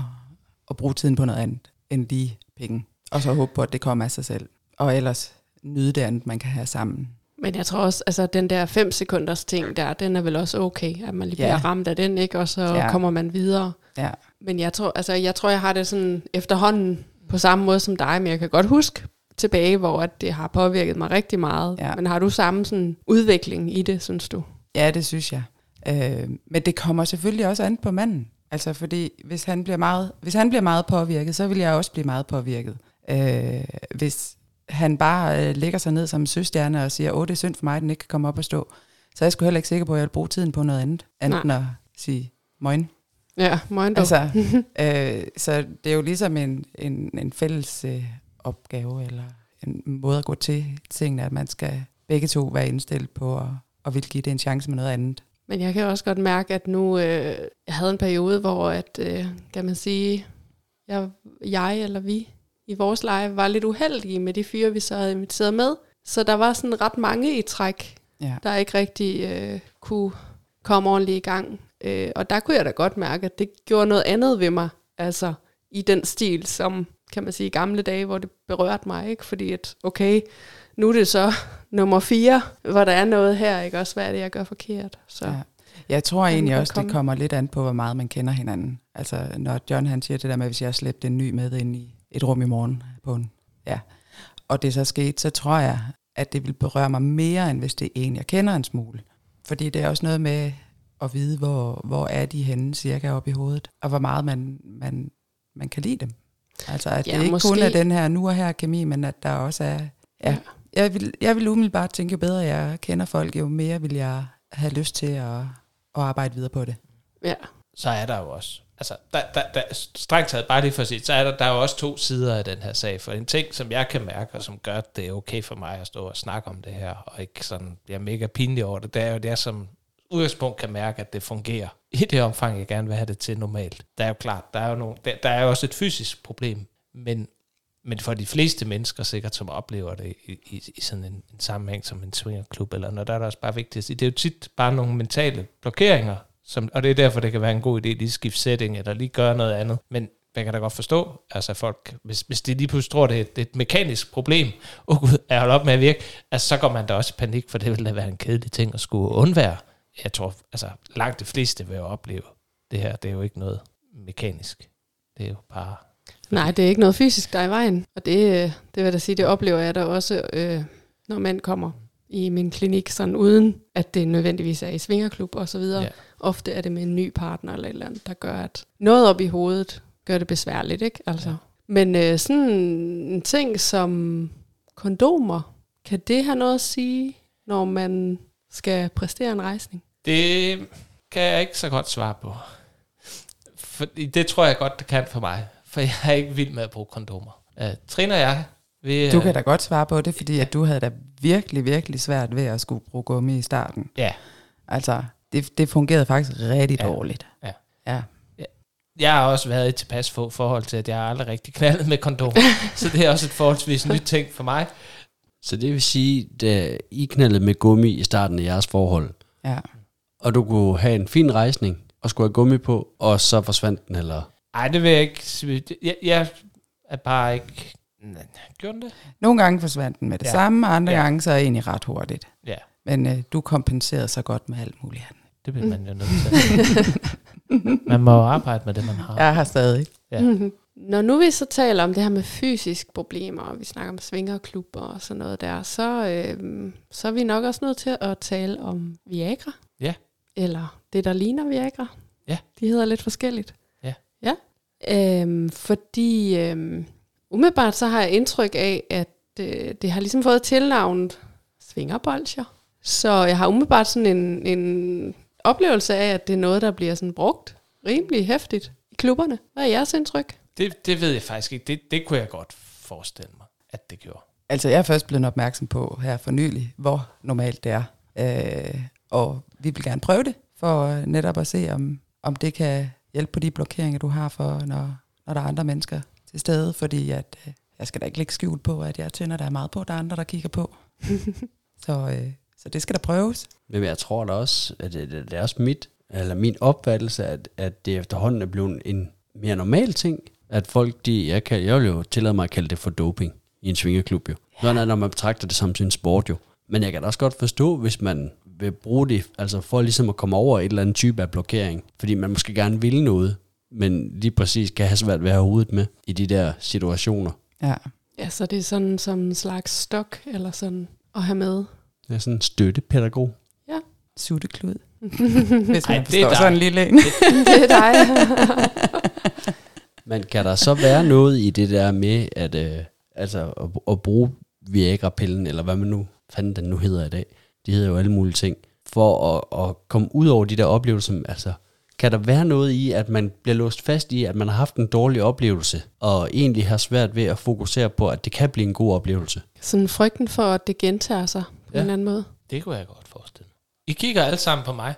at bruge tiden på noget andet end lige penge. Og så håbe på, at det kommer af sig selv. Og ellers nyde det andet, man kan have sammen. Men jeg tror også, altså den der 5 sekunders ting der, den er vel også okay, at man lige Ja. bliver ramt af den, ikke? Og så Ja. ja. kommer man videre. Ja, Men jeg tror, altså, jeg tror, jeg har det sådan efterhånden på samme måde som dig, men jeg kan godt huske tilbage, hvor at det har påvirket mig rigtig meget. Ja. Men har du samme sådan udvikling i det, synes du? ja det synes jeg. Øh, men det kommer selvfølgelig også an på manden. Altså fordi hvis han bliver meget, hvis han bliver meget påvirket, så vil jeg også blive meget påvirket. Øh, hvis han bare øh, lægger sig ned som en søstjerne og siger, åh, det er synd for mig, at den ikke kan komme op og stå, så er jeg sgu heller ikke sikker på, at jeg vil bruge tiden på noget andet, andet end at sige, moin. Ja, dog. Altså, øh, så det er jo ligesom en, en, en fælles øh, opgave, eller en måde at gå til tingene, at man skal begge to være indstillet på at, og vil give det en chance med noget andet. Men jeg kan også godt mærke, at nu øh, jeg havde en periode, hvor at, øh, kan man sige, jeg, jeg eller vi i vores leje var lidt uheldige med de fyre, vi så havde inviteret med. Så der var sådan ret mange i træk, Ja. der ikke rigtig øh, kunne komme ordentligt i gang. Øh, og der kunne jeg da godt mærke, at det gjorde noget andet ved mig, altså i den stil, som kan man sige gamle dage, hvor det berørte mig, ikke? Fordi at, okay, nu er det så nummer fire, hvor der er noget her, ikke? Også hvad er det, jeg gør forkert? Så. Ja. Jeg tror Kan egentlig også, komme. det kommer lidt an på, hvor meget man kender hinanden. Altså, når John han siger det der med, hvis jeg har slæbt en ny med ind i et rum i morgen på en, ja, og det så skete, så tror jeg, at det vil berøre mig mere, end hvis det er en, jeg kender en smule. Fordi det er også noget med at vide, hvor, hvor er de henne cirka oppe i hovedet, og hvor meget man, man, man kan lide dem. Altså, at Ja, det ikke måske. kun er den her nu og her kemi, men at der også er, ja, jeg vil, jeg vil umiddelbart tænke, jo bedre jeg kender folk, jo mere vil jeg have lyst til at, at arbejde videre på det. Ja. så er der jo også, altså der, der, der, strengt taget bare lige for at sige, så er der, der er jo også to sider af den her sag, for en ting, som jeg kan mærke, og som gør, at det er okay for mig at stå og snakke om det her, og ikke sådan bliver mega pinlig over det, det er jo det, jeg som udgangspunkt kan mærke, at det fungerer i det omfang, jeg gerne vil have det til normalt. Der er jo klart, der er jo, nogle, der, der er jo også et fysisk problem, men, men for de fleste mennesker sikkert, som oplever det i, i, i sådan en, en sammenhæng som en swingerklub, eller noget, der er det også bare vigtigt at sige, det er jo tit bare nogle mentale blokeringer, som, og det er derfor, det kan være en god idé lige at skifte setting, eller lige gøre noget andet. Men jeg kan da godt forstå, altså folk, hvis, hvis de lige pludselig tror, det er, det er et mekanisk problem, åh oh gud, er holdt op med at virke, altså så går man da også i panik, for det vil da være en kedelig ting at skulle undvære. Jeg tror, altså langt de fleste vil opleve det her, det er jo ikke noget mekanisk. Det er jo bare... Nej, det er ikke noget fysisk, der er i vejen. Og det, øh, det vil jeg da sige, det oplever jeg da også, øh, når mænd kommer i min klinik, sådan uden at det nødvendigvis er i svingerklub og så videre. Ja. Ofte er det med en ny partner eller et eller andet, der gør, at noget op i hovedet gør det besværligt, ikke? Altså. Ja. Men øh, sådan en ting som kondomer, kan det have noget at sige, når man skal præstere en rejsning? Det kan jeg ikke så godt svare på. For det tror jeg godt, det kan for mig. For jeg er ikke vild med at bruge kondomer. Uh, Trine og jeg, vi... Du øh, kan da godt svare på det, fordi at du havde da virkelig, virkelig svært ved at skulle bruge gummi i starten. Ja, Altså, det, det fungerede faktisk rigtig Ja. dårligt. Ja. Ja. jeg har også været i tilpas få forhold til, at jeg aldrig rigtig knaldet med kondom. så det er også et forholdsvis nyt ting for mig. Så det vil sige, da I knaldede med gummi i starten af jeres forhold, ja. Og du kunne have en fin rejsning, og skulle have gummi på, og så forsvandt den, eller... Ej, det vil jeg ikke. Jeg, jeg er bare ikke... Nej, Gjorde den det? Nogle gange forsvandt den med det Ja. samme, og andre Ja. gange så er egentlig ret hurtigt. Ja, Men øh, du kompenserede så godt med alt muligt andet. det bliver man jo nødt til. man må jo arbejde med det, man har. Jeg har stadig. Ja. Mm-hmm. Når nu vi så taler om det her med fysiske problemer, og vi snakker om svingerklubber og sådan noget der, så, øh, så er vi nok også nødt til at tale om Viagra. Ja. Eller det, der ligner Viagra. Ja. De hedder lidt forskelligt. Ja. Ja. Øhm, fordi øhm, umiddelbart så har jeg indtryk af, at øh, det har ligesom fået tilnavnet svingerbolcher. Så jeg har umiddelbart sådan en, en oplevelse af, at det er noget, der bliver sådan brugt rimelig hæftigt i klubberne. Hvad er jeres indtryk? Det, det ved jeg faktisk ikke. Det, det kunne jeg godt forestille mig, at det gjorde. Altså, jeg er først blevet opmærksom på her for nylig, hvor normalt det er. Øh, og vi vil gerne prøve det, for netop at se, om, om det kan hjælpe på de blokeringer, du har for, når, når der er andre mennesker til stede. Fordi at, øh, jeg skal da ikke lægge skjul på, at jeg tænder der meget på, der er andre, der kigger på. så, øh, så det skal der prøves. Men jeg tror da også, at det, det er også mit, eller min opfattelse, at, at det efterhånden er blevet en mere normal ting, at folk, de, jeg, kan, jeg vil jo tillade mig at kalde det for doping i en svingerklub jo. Sådan er det, når man betragter det som sin sport jo. Men jeg kan da også godt forstå, hvis man vil bruge det, altså for ligesom at komme over et eller andet type af blokering, fordi man måske gerne vil noget, men lige præcis kan have svært ved at have hovedet med i de der situationer. Ja. Ja, så det er sådan som en slags stok, eller sådan at have med. Det er sådan en støttepædagog. Sutteklud. Hvis Ej, man det er forstår dig. sådan en lille en. det er dig. Men kan der så være noget i det der med, at, øh, altså, at, at bruge Viagra-pillen, eller hvad man nu fanden den nu hedder i dag, de hedder jo alle mulige ting, for at, at komme ud over de der oplevelser, altså, kan der være noget i, at man bliver låst fast i, at man har haft en dårlig oplevelse, og egentlig har svært ved at fokusere på, at det kan blive en god oplevelse? sådan frygten for, at det gentager sig på Ja. en eller anden måde. Det kunne jeg godt forestille mig. I kigger alle sammen på mig.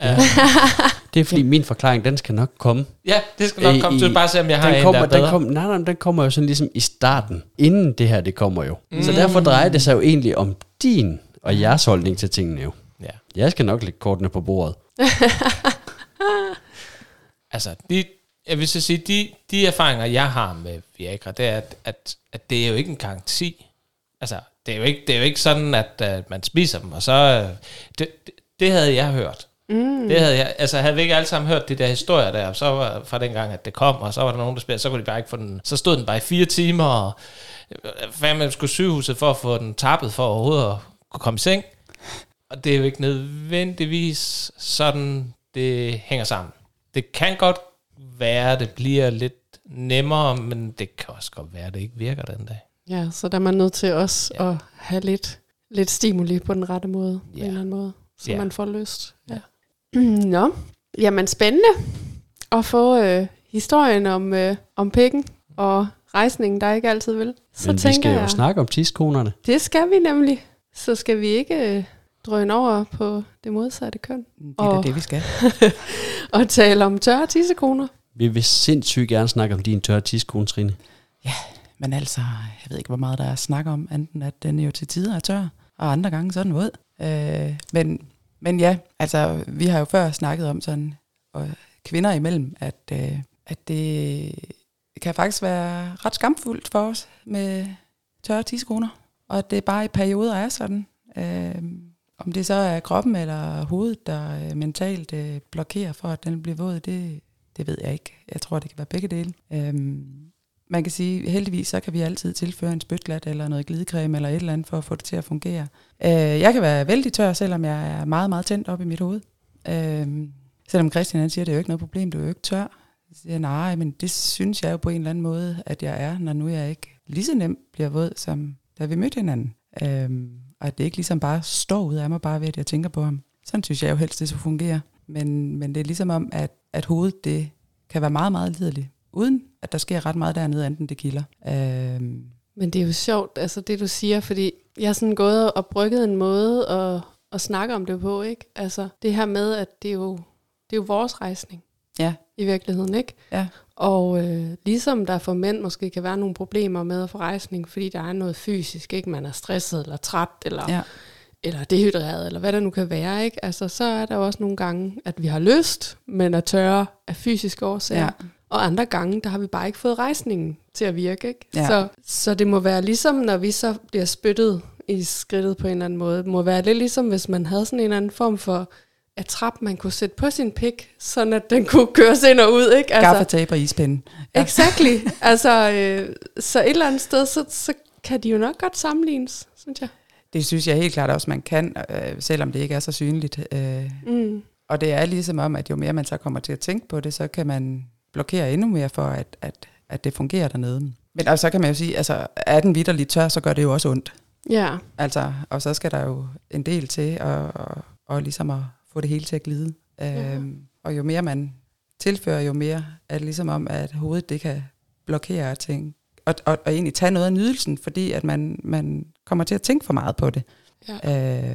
Ja. Det er fordi, min forklaring, den skal nok komme. ja det skal nok komme til. i- Bare se, om jeg har den en, kommer, der er den, bedre. kom, nej, nej, den kommer jo sådan ligesom i starten, inden det her, det kommer jo. Mm. Så derfor drejer det sig jo egentlig om din og jeres holdning til tingene jo. Ja. Jeg skal nok lægge kortene på bordet. Altså, de, jeg vil så sige, de, de erfaringer, jeg har med Viagra, det er, at, at, at det er jo ikke en garanti. Altså, det er jo ikke, det er jo ikke sådan, at uh, man spiser dem, og så... Uh, det, det, havde jeg hørt. Mm. Det havde jeg, altså havde vi ikke alle sammen hørt de der historier der, så var fra den gang, at det kom, og så var der nogen, der spillede, så kunne de bare ikke få den, så stod den bare i fire timer, og øh, hvad man skulle sygehuset for at få den tappet for overhovedet at kunne komme i seng. Og det er jo ikke nødvendigvis sådan, det hænger sammen. Det kan godt være, det bliver lidt nemmere, men det kan også godt være, at det ikke virker den dag. Ja, så der er man nødt til også ja. at have lidt, lidt stimuli på den rette måde, på Ja. en eller anden måde, så Ja. man får lyst. Ja. Nå, jamen spændende at få øh, historien om, øh, om pikken og rejsningen, der ikke altid vil. Så Men vi tænker skal jo jeg, snakke om tiskonerne. det skal vi nemlig. Så skal vi ikke øh, drøne over på det modsatte køn Det er da Og- det, vi skal. og tale om tørre tissekoner. Vi vil sindssygt gerne snakke om din tørre tiskone, Trine. Men altså, jeg ved ikke, hvor meget der er snak om, enten at den jo til tider er tør, og andre gange så den våd. Øh, men, men ja, altså, vi har jo før snakket om sådan, og kvinder imellem, at, øh, at det kan faktisk være ret skamfuldt for os med tørre tidskoner, og at det bare i perioder er sådan. Øh, om det så er kroppen eller hovedet, der øh, mentalt øh, blokerer for, at den bliver våd, det, det ved jeg ikke. Jeg tror, det kan være begge dele. Øhm, man kan sige, heldigvis så kan vi altid tilføre en spytglat eller noget glidecreme eller et eller andet for at få det til at fungere. Øh, jeg kan være vældig tør, selvom jeg er meget, meget tændt op i mit hoved. Øh, selvom Christian han siger, det er jo ikke noget problem, du er jo ikke tør. Så siger jeg, nej, men det synes jeg jo på en eller anden måde, at jeg er, når nu jeg ikke lige så nemt bliver våd, som da vi mødte hinanden. Øh, og at det ikke ligesom bare står ud af mig, bare ved at jeg tænker på ham. Sådan synes jeg jo helst, det skal fungere. Men, men det er ligesom om, at, at hovedet det kan være meget, meget liderligt, uden at der sker ret meget dernede, enten det kilder. Øhm, Men det er jo sjovt, altså det du siger, fordi jeg har sådan gået og brygget en måde at, at snakke om det på, ikke? Altså det her med, at det er jo, det er jo vores rejsning ja, i virkeligheden, ikke? ja, Og øh, ligesom der for mænd måske kan være nogle problemer med at få rejsning, fordi der er noget fysisk, ikke? Man er stresset eller træt, eller, ja, eller dehydreret, eller hvad der nu kan være, ikke? Altså så er der også nogle gange, at vi har lyst, men er tørre af fysiske årsager. ja, Og andre gange, der har vi bare ikke fået rejsningen til at virke. Ikke? Ja. Så, så det må være ligesom, når vi så bliver spyttet i skridtet på en eller anden måde. Det må være lidt ligesom, hvis man havde sådan en eller anden form for attrap, man kunne sætte på sin pik, sådan at den kunne køres ind og ud. Ikke? altså, gaffatape og ispinde. Ja. Exactly. altså, øh, så et eller andet sted, så, så kan de jo nok godt sammenlignes, synes jeg. Det synes jeg helt klart også, man kan, øh, selvom det ikke er så synligt. Øh, Mm. og det er ligesom om, at jo mere man så kommer til at tænke på det, så kan man blokere endnu mere for, at, at, at det fungerer dernede. Men og så kan man jo sige, altså er den vidderligt tør, så gør det jo også ondt. Ja, Altså, og så skal der jo en del til at, at, at ligesom at få det hele til at glide. Øhm, og jo mere man tilfører, jo mere er det ligesom om, at hovedet det kan blokere ting. Og, og, og egentlig tage noget af nydelsen, fordi at man, man kommer til at tænke for meget på det. Ja.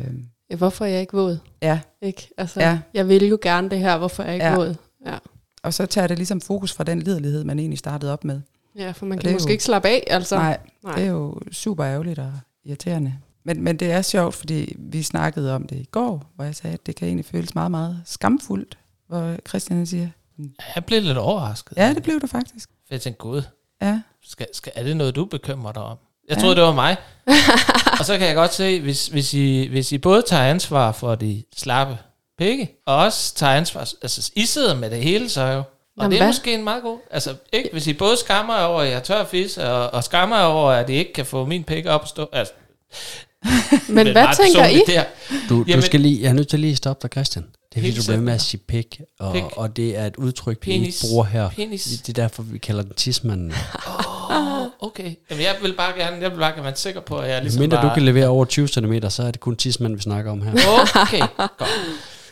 Øh, ja hvorfor er jeg ikke våd? ja, Ikke? Altså, Ja. Jeg vil jo gerne det her, hvorfor er jeg ikke Ja. våd? Ja. og så tager det ligesom fokus fra den liderlighed, man egentlig startede op med. ja, for man Og kan måske jo- ikke slappe af, altså. Nej, Nej. det er jo super ærgerligt og irriterende. Men, men det er sjovt, fordi vi snakkede om det i går, hvor jeg sagde, at det kan egentlig føles meget, meget skamfuldt, hvor Christian siger, Jeg blev lidt overrasket. ja, det blev du faktisk. For jeg tænkte, gud, Ja, skal, skal, er det noget, du bekymrer dig om? Jeg Ja. troede, det var mig. og så kan jeg godt se, hvis, hvis, I, hvis I både tager ansvar for de slappe pikke, og også tager ansvar, altså I sidder med det hele så jo. Og Jamen, det er hvad? måske en meget god, altså ikke, hvis I både skammer over, at jeg tør fis, og, og skammer over, at I ikke kan få min pik op at stå, altså, Men hvad tænker I? Der. Du, Jamen- du skal lige, jeg er nødt til lige at stoppe dig, Christian. Det er fordi, du bliver med at sige pik, og, Pik. og det er et udtryk, vi Penis. ikke bruger her. Penis. Det er derfor, vi kalder den tismanden. Oh, okay. Jamen, jeg vil bare gerne, jeg vil bare gerne være sikker på, at jeg ligesom mindre bare... du kan levere over 20 cm, så er det kun tismanden, vi snakker om her. Okay, godt.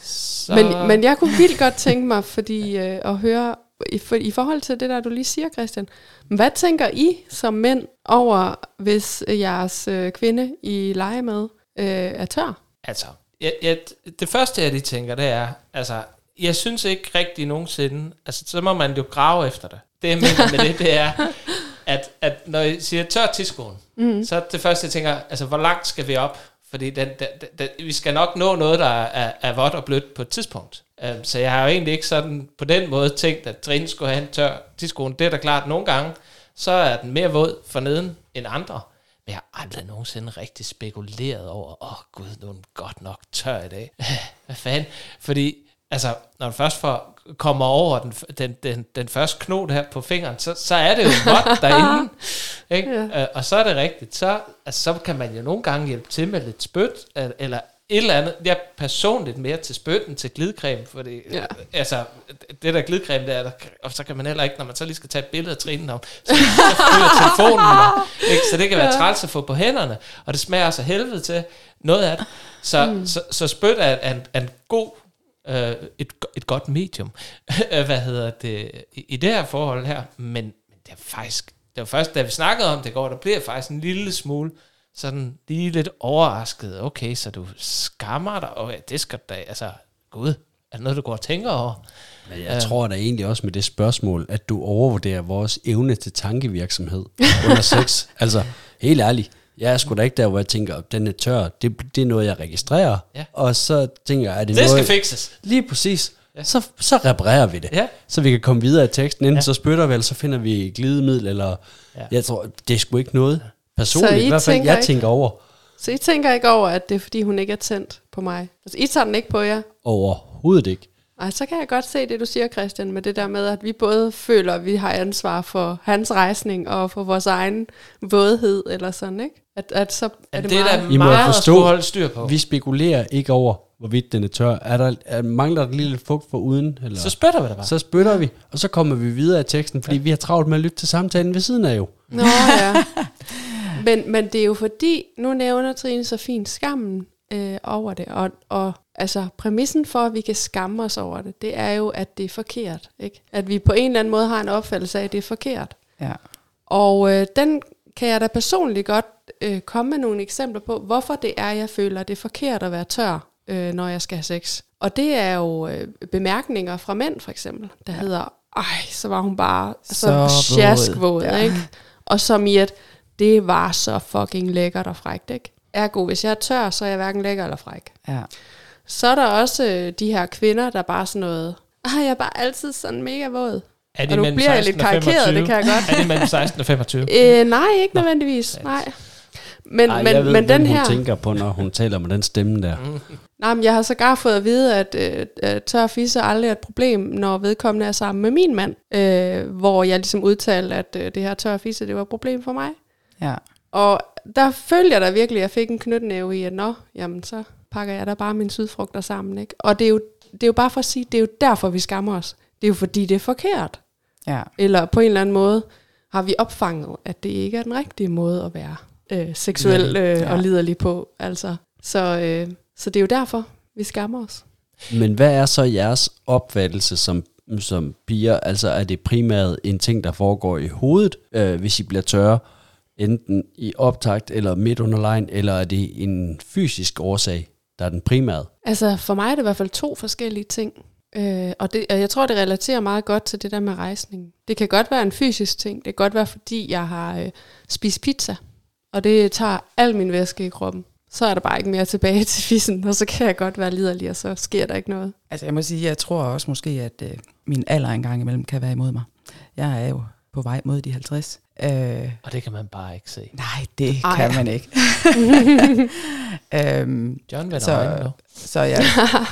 Så, Men, men jeg kunne vildt godt tænke mig, fordi øh, at høre, i, for, i forhold til det der, du lige siger, Christian, hvad tænker I som mænd over, hvis jeres øh, kvinde, I leger med, øh, er tør? Altså, jeg, jeg, det første, jeg lige tænker, det er, altså, jeg synes ikke rigtig nogensinde, altså, så må man jo grave efter det. Det, jeg mener med det, det er, at, at når jeg siger tør tidskolen, mm. så er det første, jeg tænker, altså, hvor langt skal vi op? Fordi den, den, den, den, vi skal nok nå noget, der er, er vådt og blødt på et tidspunkt. Um, så jeg har jo egentlig ikke sådan på den måde tænkt, at Trine skulle have en tør tidskone. Det er da klart, nogle gange, så er den mere våd for neden end andre. Men jeg har aldrig nogensinde rigtig spekuleret over, åh oh, gud, nu er den godt nok tør i dag. Hvad fanden? Fordi, altså, når du først får, kommer over den, den, den, den første knod her på fingeren, så, så er det jo vådt derinde. Ikke? Ja. Øh, og så er det rigtigt. Så, altså, så kan man jo nogle gange hjælpe til med lidt spyt, el- eller et eller andet. Jeg er personligt mere til spyt end til glidecreme, fordi Ja. ja. altså, det der glidecreme, der, er der, og så kan man heller ikke, når man så lige skal tage et billede af trinen om, så, ryger telefonen, og, ikke? så det kan være Ja. træls at få på hænderne, og det smager så helvede til noget af det. Så, mm. så, så spyt er, er, en, er en god øh, et, et godt medium, hvad hedder det, i, i det her forhold her, men, men det er faktisk, det var først, da vi snakkede om det går, der blev jeg faktisk en lille smule sådan lige lidt overrasket. Okay, så du skammer dig, og det skal da, altså, gud, er det noget, du går og tænker over? Men jeg tror da egentlig også med det spørgsmål, at du overvurderer vores evne til tankevirksomhed under sex. altså, helt ærligt. Jeg er sgu da ikke der, hvor jeg tænker, at den er tør. Det, det er noget, jeg registrerer. Ja. Og så tænker jeg, er det, Det noget... skal fikses. Lige præcis. Ja. Så, så reparerer vi det. Ja. Så vi kan komme videre i teksten. Enten Ja. så spytter vi, eller så finder vi glidemiddel, eller... Ja. Jeg tror, det er sgu ikke noget personligt. Så I I hvert fald, tænker jeg ikke- tænker over. Så I tænker ikke over, at det er, fordi hun ikke er tændt på mig? Altså, I tager den ikke på jer? Overhovedet ikke. Ej, så kan jeg godt se det, du siger, Christian, med det der med, at vi både føler, at vi har ansvar for hans rejsning og for vores egen vådhed, eller sådan, ikke? At, at så er det, det er meget... da I må meget at forstå- skulle holde styr på. Vi spekulerer ikke over, hvorvidt den er tør. Er der, er, mangler der lige lidt fugt for uden? Eller? Så spytter vi det bare. så spytter vi, og så kommer vi videre i teksten, fordi ja. vi har travlt med at lytte til samtalen ved siden af jo. Nå ja. Men, men det er jo fordi, nu nævner Trine så fint skammen øh, over det, og, og altså præmissen for, at vi kan skamme os over det, det er jo, at det er forkert. Ikke? At vi på en eller anden måde har en opfattelse af, at det er forkert. Ja. Og øh, den kan jeg da personligt godt øh, komme med nogle eksempler på, hvorfor det er, jeg føler, at det er forkert at være tør, øh, når jeg skal have sex. Og det er jo øh, bemærkninger fra mænd, for eksempel, der ja. hedder, ej, så var hun bare så, Så våd." sjaskvåd, Ja. ja. ikke? Og som i, at det var så fucking lækkert og frækt, ikke? Ergo, hvis jeg er tør, så er jeg hverken lækker eller fræk. Ja. Så er der også øh, de her kvinder, der bare sådan noget, ej, jeg er bare altid sådan mega våd. Er Og nu bliver jeg 16 lidt karikeret, 25? det kan jeg godt. Er det mellem 16 og 25? Øh, nej, ikke nødvendigvis. Nej. Men, Ej, men, jeg ved, men den hun her... tænker på, når hun taler med den stemme der. Mm. Nej, men jeg har sågar fået at vide, at øh, tør fisse aldrig er et problem, når vedkommende er sammen med min mand. Øh, hvor jeg ligesom udtalte, at øh, det her tør fisse, det var et problem for mig. Ja. Og der jeg da virkelig, at jeg fik en knytnæve i, at nå, jamen så pakker jeg da bare mine sydfrugter sammen. Ikke? Og det er, jo, det er jo bare for at sige, det er jo derfor, vi skammer os. Det er jo fordi, det er forkert. Ja. Eller på en eller anden måde har vi opfanget, at det ikke er den rigtige måde at være øh, seksuel øh, Ja. og liderlig på. Altså. Så, øh, så det er jo derfor, vi skammer os. Men hvad er så jeres opfattelse som, som piger? Altså er det primært en ting, der foregår i hovedet, øh, hvis I bliver tørre, enten i optakt eller midt under lejen, eller er det en fysisk årsag, der er den primære? Altså for mig er det i hvert fald to forskellige ting. Øh, og, det, og jeg tror, det relaterer meget godt til det der med rejsning. Det kan godt være en fysisk ting. Det kan godt være, fordi jeg har øh, spist pizza, og det tager al min væske i kroppen. Så er der bare ikke mere tilbage til fissen, og så kan jeg godt være liderlig, og så sker der ikke noget. Altså jeg må sige, jeg tror også måske, at øh, min alder engang imellem kan være imod mig. Jeg er jo på vej mod de 50. Øh, Og det kan man bare ikke se. nej, det Ej. Kan man ikke. øhm, John vender Så- øjnene nu. så jeg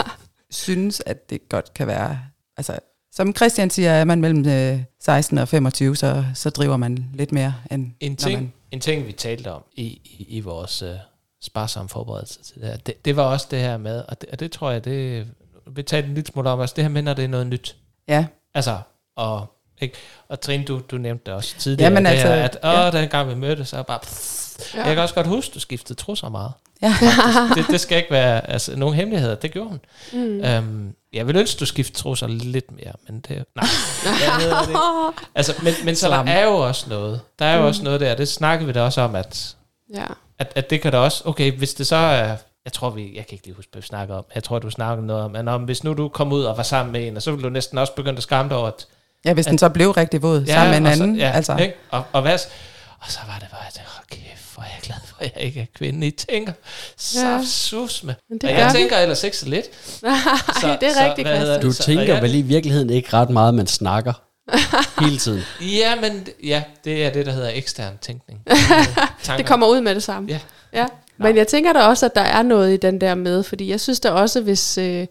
synes, at det godt kan være... Altså, som Christian siger, er man mellem øh, 16 og 25, så, så driver man lidt mere end... En når ting, man- en ting vi talte om i, i, i vores uh, sparsomme forberedelse til det her, det, det var også det her med, og det, og det tror jeg, det vi talte en lille smule om, altså det her med, når det er noget nyt. Ja, Altså, og, ikke? og Trine, du, du nævnte det også tidligere, Jamen det altså, her, at åh, ja. den gang vi mødtes, så er jeg bare... Ja. Jeg kan også godt huske, du skiftede trusser meget. ja. det, det skal ikke være altså, nogen hemmeligheder, det gjorde hun. Mm. Øhm, jeg vil ønske, du skiftede trusser lidt mere, men det... Nej, jeg ved det ikke. Altså, men, men så der Slam. er jo også noget. Der er jo Mm. også noget der, det snakkede vi da også om, at, Ja. at, at det kan da også... Okay, hvis det så er... Jeg tror, vi... Jeg kan ikke lige huske, hvad vi snakker om. Jeg tror, du snakkede noget om, at om, hvis nu du kom ud og var sammen med en, og så ville du næsten også begynde at skamme dig over, at ja, hvis den så blev rigtig våd ja, sammen med en og så- anden. ja, altså, ikke? Og, og, hvad, og så var det bare, at hold kæft, hvor er jeg glad for, at jeg ikke er kvinde. I tænker, så sus med. Men Og jeg vi. tænker ellers ikke så lidt. Nej, det er rigtigt, hvad hedder Christian. Du Så- tænker jeg- vel i virkeligheden ikke ret meget, man snakker hele tiden. Ja, men ja, det er det, der hedder ekstern tænkning. Det kommer ud med det samme. Ja. ja. Men jeg tænker da også, at der er noget i den der med, fordi jeg synes da også, hvis... Øh,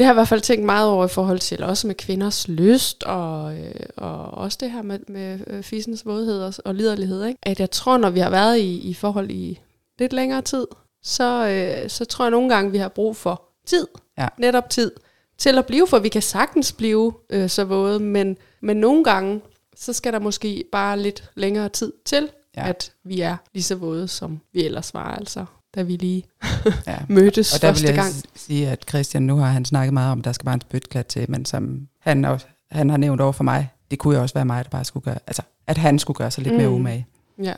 det har jeg i hvert fald tænkt meget over i forhold til også med kvinders lyst, og, øh, og også det her med, med øh, fissens vådhed og, og liderlighed. Ikke? At jeg tror, når vi har været i, i forhold i lidt længere tid, så, øh, så tror jeg nogle gange, vi har brug for tid. Ja. Netop tid til at blive, for vi kan sagtens blive øh, så våde, men, men nogle gange, så skal der måske bare lidt længere tid til, Ja. ja. at vi er lige så våde, som vi ellers var, altså, da vi lige ja. mødtes Og der vil første jeg gang. sige, at Christian, nu har han snakket meget om, at der skal bare en spytklat til, men som han, også, han har nævnt over for mig, det kunne jo også være mig, der bare skulle gøre, altså at han skulle gøre sig lidt mm. mere umage. Ja.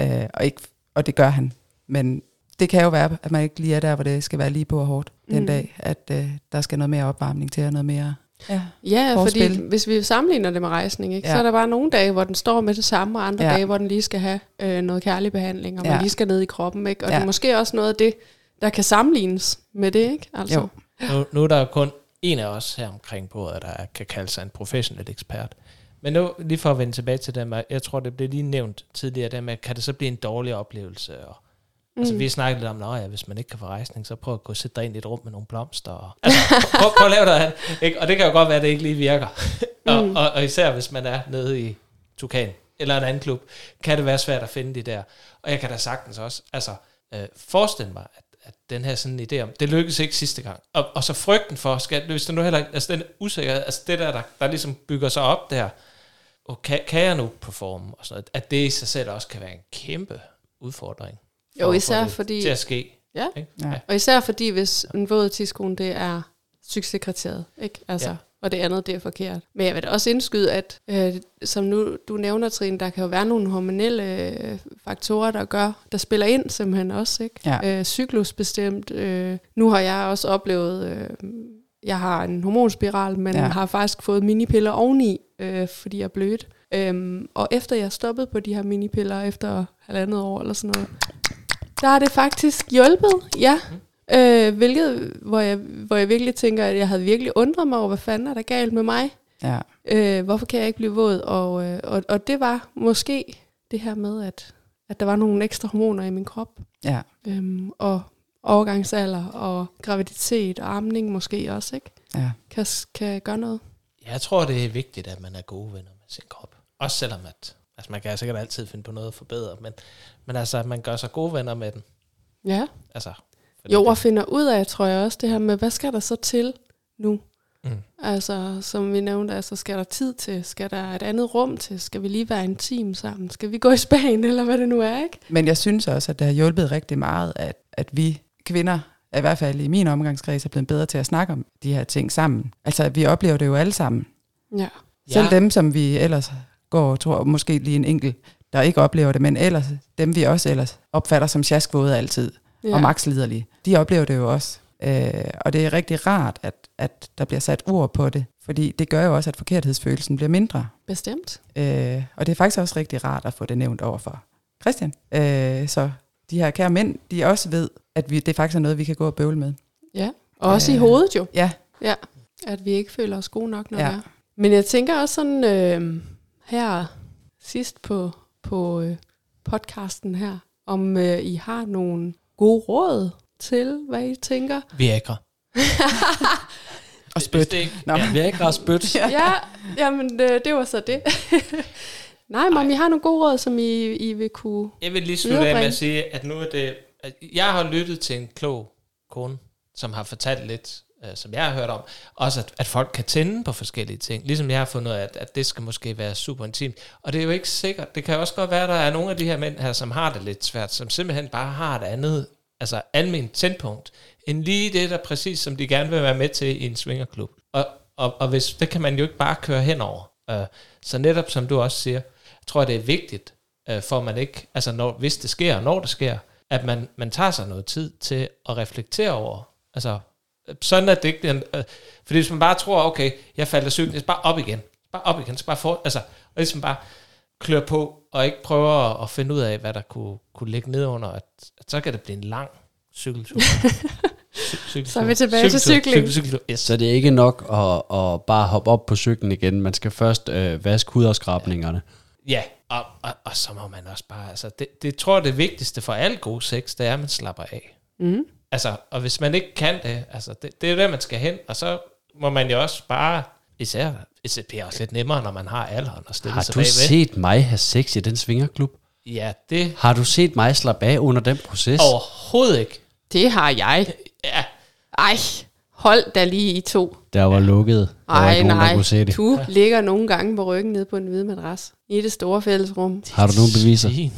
Øh, og, ikke, og det gør han. Men det kan jo være, at man ikke lige er der, hvor det skal være lige på og hårdt den Mm. dag, at øh, der skal noget mere opvarmning til, og noget mere... Ja. Ja, Forspil. fordi hvis vi sammenligner det med rejsning, ikke, Ja. så er der bare nogle dage, hvor den står med det samme, og andre Ja. dage, hvor den lige skal have øh, noget kærlig behandling, og Ja. man lige skal ned i kroppen. Ikke? Og Ja. det er måske også noget af det, der kan sammenlignes med det. Ikke? Altså. Jo. Nu, nu er der jo kun en af os her omkring bordet, der kan kalde sig en professionel ekspert. Men nu, lige for at vende tilbage til det med, jeg tror, det blev lige nævnt tidligere, det med, kan det så blive en dårlig oplevelse? Og, mm. Altså, vi snakkede lidt om, at ja, hvis man ikke kan få rejsning, så prøv at gå og sætte dig ind i et rum med nogle blomster. Og, altså, prøv, prøv at lave andet. Ikke? Og det kan jo godt være, at det ikke lige virker. og, og, og, især hvis man er nede i Tukan eller en anden klub, kan det være svært at finde de der. Og jeg kan da sagtens også, altså, øh, forestille mig, at at den her sådan idé om, det lykkedes ikke sidste gang. Og, og så frygten for, skal, hvis det nu heller altså den usikkerhed, altså det der, der, der ligesom bygger sig op der, og kan, kan jeg nu performe, og sådan noget, at det i sig selv også kan være en kæmpe udfordring. Jo, for især få det fordi, Til at ske. Ja. Ikke? Ja. og især fordi, hvis en våd tidskone, det er succeskriteriet, ikke? Altså, Ja. og det andet, det er forkert. Men jeg vil da også indskyde, at øh, som nu du nævner, Trine, der kan jo være nogle hormonelle øh, faktorer, der gør, der spiller ind simpelthen også, ikke? Ja. Øh, cyklusbestemt. Øh, nu har jeg også oplevet, øh, jeg har en hormonspiral, men ja. har faktisk fået minipiller oveni, øh, fordi jeg er blødt. Øhm, og efter jeg stoppede på de her minipiller, efter halvandet år eller sådan noget, der har det faktisk hjulpet, ja. Øh, hvilket, hvor jeg, hvor jeg virkelig tænker, at jeg havde virkelig undret mig over, hvad fanden er der galt med mig? Ja. Øh, hvorfor kan jeg ikke blive våd? Og, øh, og, og det var måske det her med, at, at der var nogle ekstra hormoner i min krop. Ja. Øhm, og overgangsalder og graviditet og amning måske også, ikke? Ja. Kan, kan gøre noget. Jeg tror, det er vigtigt, at man er gode venner med sin krop. Også selvom at, altså man kan sikkert altid finde på noget at forbedre, men, men altså, at man gør sig gode venner med den. Ja. Altså, Jo, og finder ud af, tror jeg også, det her med, hvad skal der så til nu? Mm. Altså, som vi nævnte, altså, skal der tid til? Skal der et andet rum til? Skal vi lige være en team sammen? Skal vi gå i Spanien, eller hvad det nu er, ikke? Men jeg synes også, at det har hjulpet rigtig meget, at, at vi kvinder, i hvert fald i min omgangskreds, er blevet bedre til at snakke om de her ting sammen. Altså, vi oplever det jo alle sammen. Ja. Selv dem, som vi ellers går, tror måske lige en enkelt, der ikke oplever det, men ellers dem, vi også ellers opfatter som sjaskvåde altid, ja. og maksliderlige, de oplever det jo også. Øh, og det er rigtig rart, at, at der bliver sat ord på det, fordi det gør jo også, at forkerthedsfølelsen bliver mindre. Bestemt. Øh, og det er faktisk også rigtig rart at få det nævnt over for Christian. Øh, så de her kære mænd, de også ved, at vi, det faktisk er noget, vi kan gå og bøvle med. Ja. Og også Øh, i hovedet jo. Ja, Ja. At vi ikke føler os gode nok, når ja. det er. Men jeg tænker også sådan, øh, her sidst på, på øh, podcasten her, om øh, I har nogle gode råd til, hvad I tænker. Viagra. og spyt. Nå. Vi er ikke ret spyt. Ja. ja, jamen øh, det var så det. Nej, men I har nogle gode råd, som I, I vil kunne... Jeg vil lige slutte af med at sige, at nu er det... At jeg har lyttet til en klog kone, som har fortalt lidt, øh, som jeg har hørt om. Også at, at folk kan tænde på forskellige ting. Ligesom jeg har fundet ud af, at, at det skal måske være super intimt. Og det er jo ikke sikkert. Det kan også godt være, at der er nogle af de her mænd her, som har det lidt svært, som simpelthen bare har et andet, altså almindeligt tændpunkt, end lige det, der præcis som de gerne vil være med til i en svingerklub. Og, og, og hvis, det kan man jo ikke bare køre henover. Øh, så netop som du også siger, jeg tror, det er vigtigt, øh, for man ikke, altså når, hvis det sker, og når det sker, at man, man tager sig noget tid til at reflektere over, altså sådan at det ikke øh, fordi hvis man bare tror, okay, jeg faldt af cyklen, jeg skal bare op igen, bare op igen, så bare for, altså, og ligesom bare klør på, og ikke prøver at, finde ud af, hvad der kunne, kunne ligge ned under, at, at så kan det blive en lang cykeltur. Cy- cykeltur. Så er vi tilbage til cykling. Yes. Så det er ikke nok at, at bare hoppe op på cyklen igen. Man skal først øh, vaske hudafskrabningerne. Ja, og, og, og så må man også bare, altså, det, det tror jeg det vigtigste for al god sex, det er, at man slapper af. Mm. Altså, og hvis man ikke kan det, altså, det, det er jo der, man skal hen, og så må man jo også bare, især, det bliver også lidt nemmere, når man har alderen og stille Har sig du bagved. set mig have sex i den svingerklub? Ja, det Har du set mig slappe af under den proces? overhovedet ikke. Det har jeg. Ja, Ej, hold da lige i to. Der var lukket. Der var Ej, ikke nogen, der nej. kunne se det. Du ligger nogle gange på ryggen nede på en hvid madras i det store fællesrum. Har du nogle beviser? Svin.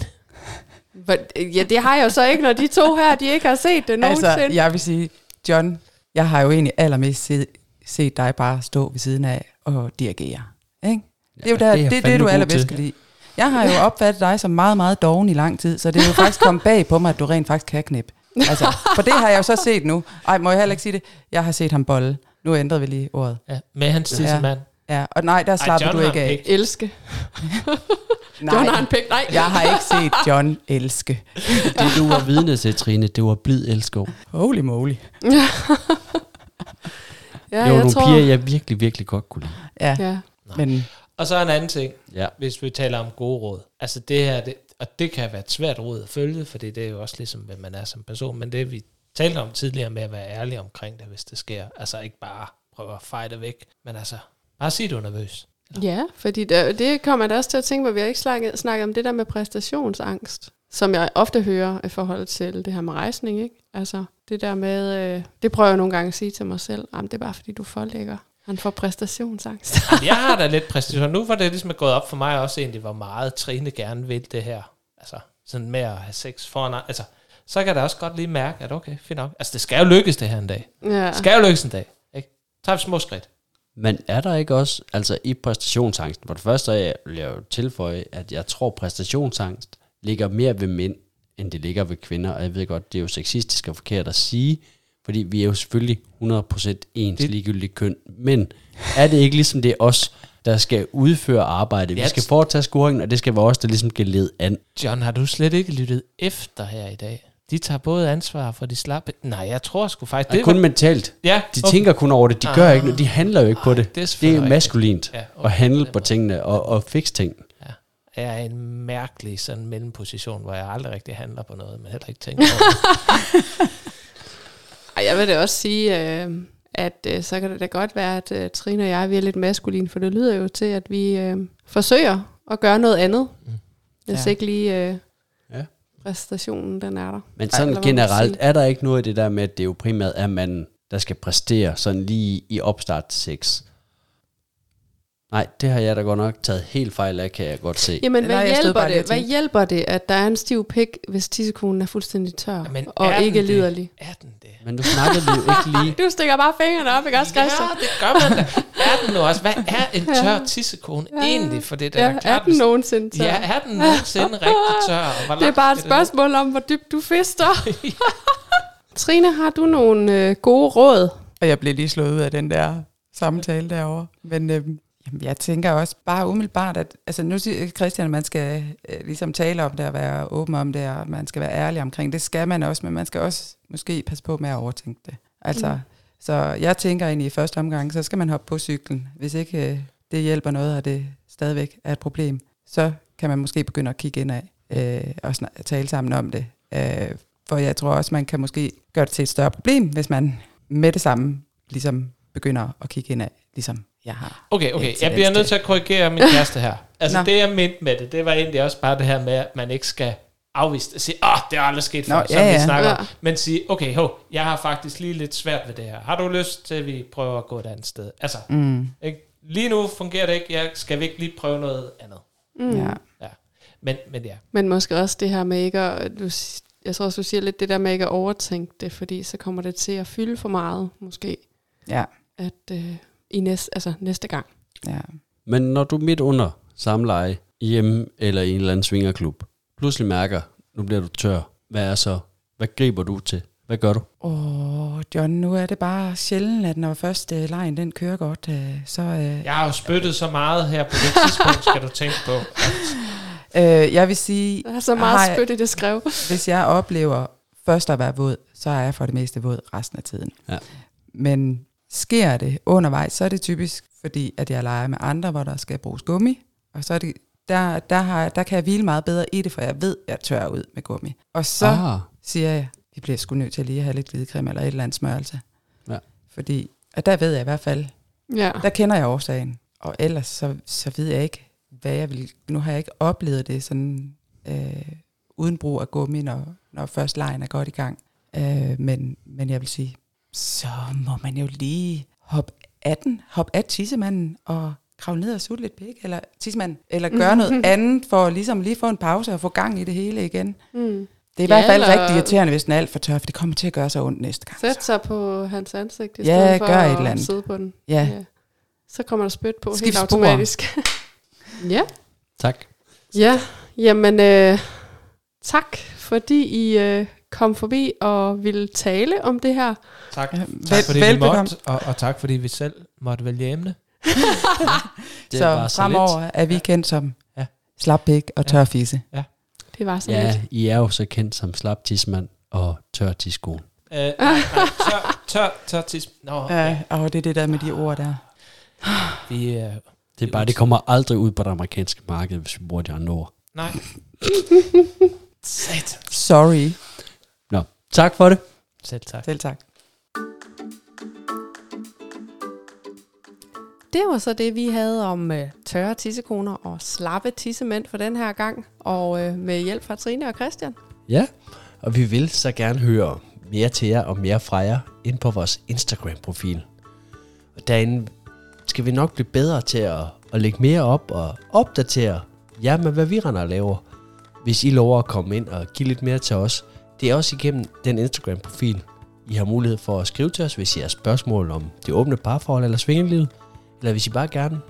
Ja, det har jeg jo så ikke, når de to her, de ikke har set det nogensinde. Altså, jeg vil sige, John, jeg har jo egentlig allermest set, set dig bare stå ved siden af og dirigere. Ikke? Det er jo Ja, der, det er det, det, du allerbedst kan lide. Jeg har jo opfattet dig som meget, meget doven i lang tid, så det er jo faktisk kommet bag på mig, at du rent faktisk kan knip. Altså, for det har jeg jo så set nu. Ej, må jeg heller ikke sige det? Jeg har set ham bolle. Nu ændrede vi lige ordet. Ja, med hans tissemand. Ja, og nej, der slapper John du ikke af. Elske. Nej, John har en pæk. Nej. jeg har ikke set John elske. Det du var vidne til, Trine, det var blid elskov. Holy moly. Ja, det var jeg nogle tror... piger, jeg virkelig, virkelig godt kunne lide. Ja, Ja. men Og så en anden ting, Ja. hvis vi taler om gode råd. Altså det her, det, og det kan være et svært råd at følge, fordi det er jo også ligesom, hvem man er som person, men det vi talte om tidligere med at være ærlig omkring det, hvis det sker. Altså ikke bare prøve at fejre det væk, men altså bare sig, du er nervøs. Ja, fordi det, det kommer da også til at tænke på, vi har ikke snakket, snakket om det der med præstationsangst, som jeg ofte hører i forhold til det her med rejsning, ikke? Altså det der med, øh, det prøver jeg nogle gange at sige til mig selv, jamen det er bare fordi du er for lækker. Han får præstationsangst. Jeg har da lidt præstation. Nu var det ligesom gået op for mig også egentlig, hvor meget Trine gerne vil det her. Altså, sådan med at have sex foran, altså, så kan jeg da også godt lige mærke, at okay, fint nok. Altså, det skal jo lykkes det her en dag. Ja. Det skal jo lykkes en dag. Ikke? Tag små skridt. Men er der ikke også, altså i præstationsangsten, for det første er jeg, vil jeg jo tilføje, at jeg tror, præstationsangst ligger mere ved mænd, end det ligger ved kvinder, og jeg ved godt, det er jo sexistisk og forkert at sige, fordi vi er jo selvfølgelig 100% ens Det- ligegyldige køn, men er det ikke ligesom det er os, der skal udføre arbejdet? Vi skal foretage scoringen, og det skal være os, der ligesom skal lede an. John, har du slet ikke lyttet efter her i dag? De tager både ansvar for de slappe... Nej, jeg tror sgu faktisk... Det er kun mentalt. Ja, De tænker kun over det, de gør Ah. ikke noget, de handler jo ikke på det. det er Det er maskulint Ja, at handle på tingene og, og fikse ting. Ja. Jeg er i en mærkelig sådan mellemposition, hvor jeg aldrig rigtig handler på noget, men heller ikke tænker over det. Ej, jeg vil da også sige, øh, at øh, så kan det da godt være, at øh, Trine og jeg vi er lidt maskulin, for det lyder jo til, at vi øh, forsøger at gøre noget andet, Mm. hvis Ja. ikke lige øh. Præstationen den er der. Men sådan generelt, er der ikke noget af det der med, at det jo primært er manden, der skal præstere sådan lige i opstart til sex? Nej, det har jeg da godt nok taget helt fejl af, kan jeg godt se. Jamen, Nej, hvad stod hjælper det? Hvad hjælper det, at der er en stiv pik, hvis tissekonen er fuldstændig tør Men og er ikke det? liderlig? Er den det? Men nu snakkede jo ikke lige. Du stikker bare fingrene op, ikke også, Christian? Ja, det gør man da. Er den nu også? Hvad er en tør tissekone Ja. egentlig? For det der Ja, er er den nogensinde tør? Ja, er den nogensinde rigtig tør? Og hvor det er bare et spørgsmål om, hvor dybt du fister. Trine, har du nogle øh, gode råd? Og jeg blev lige slået ud af den der samtale derovre. Men øhm, jamen, jeg tænker også bare umiddelbart, at altså, nu siger Christian, at man skal øh, ligesom tale om det og være åben om det, og man skal være ærlig omkring det. Skal man også, men man skal også måske passe på med at overtænke det. Altså, Mm. Så jeg tænker egentlig i første omgang, så skal man hoppe på cyklen. Hvis ikke øh, det hjælper noget, og det stadigvæk er et problem, så kan man måske begynde at kigge ind af øh, og snak- tale sammen om det. Øh, for jeg tror også, man kan måske gøre det til et større problem, hvis man med det samme ligesom begynder at kigge ind af, ligesom jeg har. Okay, okay. Jeg bliver nødt til. at korrigere min kæreste her. Altså, Nå. det jeg mente med det, det var egentlig også bare det her med, at man ikke skal afvise det. Sige, åh, oh, det er aldrig sket før, Nå, som ja, vi ja. snakker. Ja. Men sige, okay, ho, jeg har faktisk lige lidt svært ved det her. Har du lyst til, at vi prøver at gå et andet sted? Altså, Mm, ikke? lige nu fungerer det ikke. Jeg, skal vi ikke lige prøve noget andet? Mm. ja. Men, men ja. Men måske også det her med ikke at, du, jeg tror også, du siger lidt det der med ikke at overtænke det, fordi så kommer det til at fylde for meget, måske, ja, at øh, i næste, altså næste gang. ja. Men når du midt under samleje, hjemme eller i en eller anden svingerklub, pludselig mærker, nu bliver du tør, hvad er så? Hvad griber du til? Hvad gør du? Åh, John, nu er det bare sjældent, at når først uh, lejen den kører godt, uh, så... Uh, Jeg har jo spyttet så meget her på det tidspunkt, skal du tænke på. øh, jeg vil sige, Der er så meget spyt i det skrev. hvis jeg oplever først at være våd, så er jeg for det meste våd resten af tiden. Ja. Men sker det undervejs, så er det typisk, fordi at jeg leger med andre, hvor der skal bruges gummi. Og så er det, der, der, har, der kan jeg hvile meget bedre i det, for jeg ved, at jeg tør ud med gummi. Og så Ah, siger jeg, vi bliver sgu nødt til lige at have lidt glidecreme eller et eller andet smørelse. Ja. Fordi, og der ved jeg i hvert fald, Ja. der kender jeg årsagen. Og ellers så, så ved jeg ikke, hvad jeg vil. Nu har jeg ikke oplevet det sådan øh, uden brug af gummi, når, når først lejen er godt i gang. Øh, men, men jeg vil sige, så må man jo lige hoppe af den, hoppe af tissemanden og kravle ned og sutte lidt pik, eller tissemanden, eller gøre noget andet for ligesom lige få en pause og få gang i det hele igen. Mm. Det er i Ja, hvert fald eller- rigtig irriterende, hvis den er alt for tør, for det kommer til at gøre så ondt næste gang. Sæt sig på hans ansigt, i Ja, stedet for gør et at eller andet. sidde på den. Ja, Ja. Så kommer der spyt på Skift helt automatisk. ja. tak. Ja, jamen øh, tak, fordi I øh, kom forbi og ville tale om det her. Tak, Ja, tak fordi vi velbekomme. måtte, og, og tak fordi vi selv måtte vælge emne. Det så var så fremover lidt. er vi kendt som Ja. slap pik og tør fisse. Det var så Ja, lidt. I er jo så kendt som slap tismand og tør tiskoen. Øh, nej, nej, tør, tør, tør tis. Nå, Ja, og det er det der med de ord der. vi, øh, Det er bare, det kommer aldrig ud på det amerikanske marked, hvis vi bruger de andre ord. nej. Sat. Sorry. Tak for det. Selv tak. Selv tak. Det var så det, vi havde om øh, tørre tissekoner og slappe tissemænd for den her gang. Og øh, med hjælp fra Trine og Christian. Ja, og vi vil så gerne høre mere til jer og mere fra jer ind på vores Instagram-profil. Og derinde skal vi nok blive bedre til at, at lægge mere op og opdatere jer med, hvad vi render og laver. hvis I lover at komme ind og give lidt mere til os, det er også igennem den Instagram-profil. I har mulighed for at skrive til os, hvis I har spørgsmål om det åbne parforhold eller svingelivet, eller hvis I bare gerne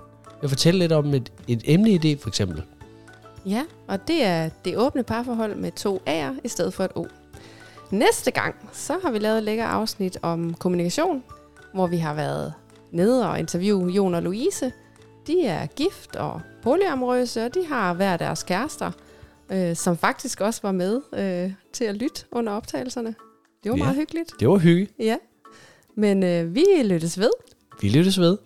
vil fortælle lidt om et, et emneidé for eksempel. Ja, og det er det åbne parforhold med to A'er i stedet for et O. Næste gang, så har vi lavet et lækker afsnit om kommunikation, hvor vi har været nede og interviewe Jon og Louise. De er gift og polyamorøse, og de har hver deres kærester, øh, som faktisk også var med øh, til at lytte under optagelserne. Det var Ja. meget hyggeligt. Det var hyggeligt. Ja. Men øh, vi lyttes ved. Vi lyttes ved.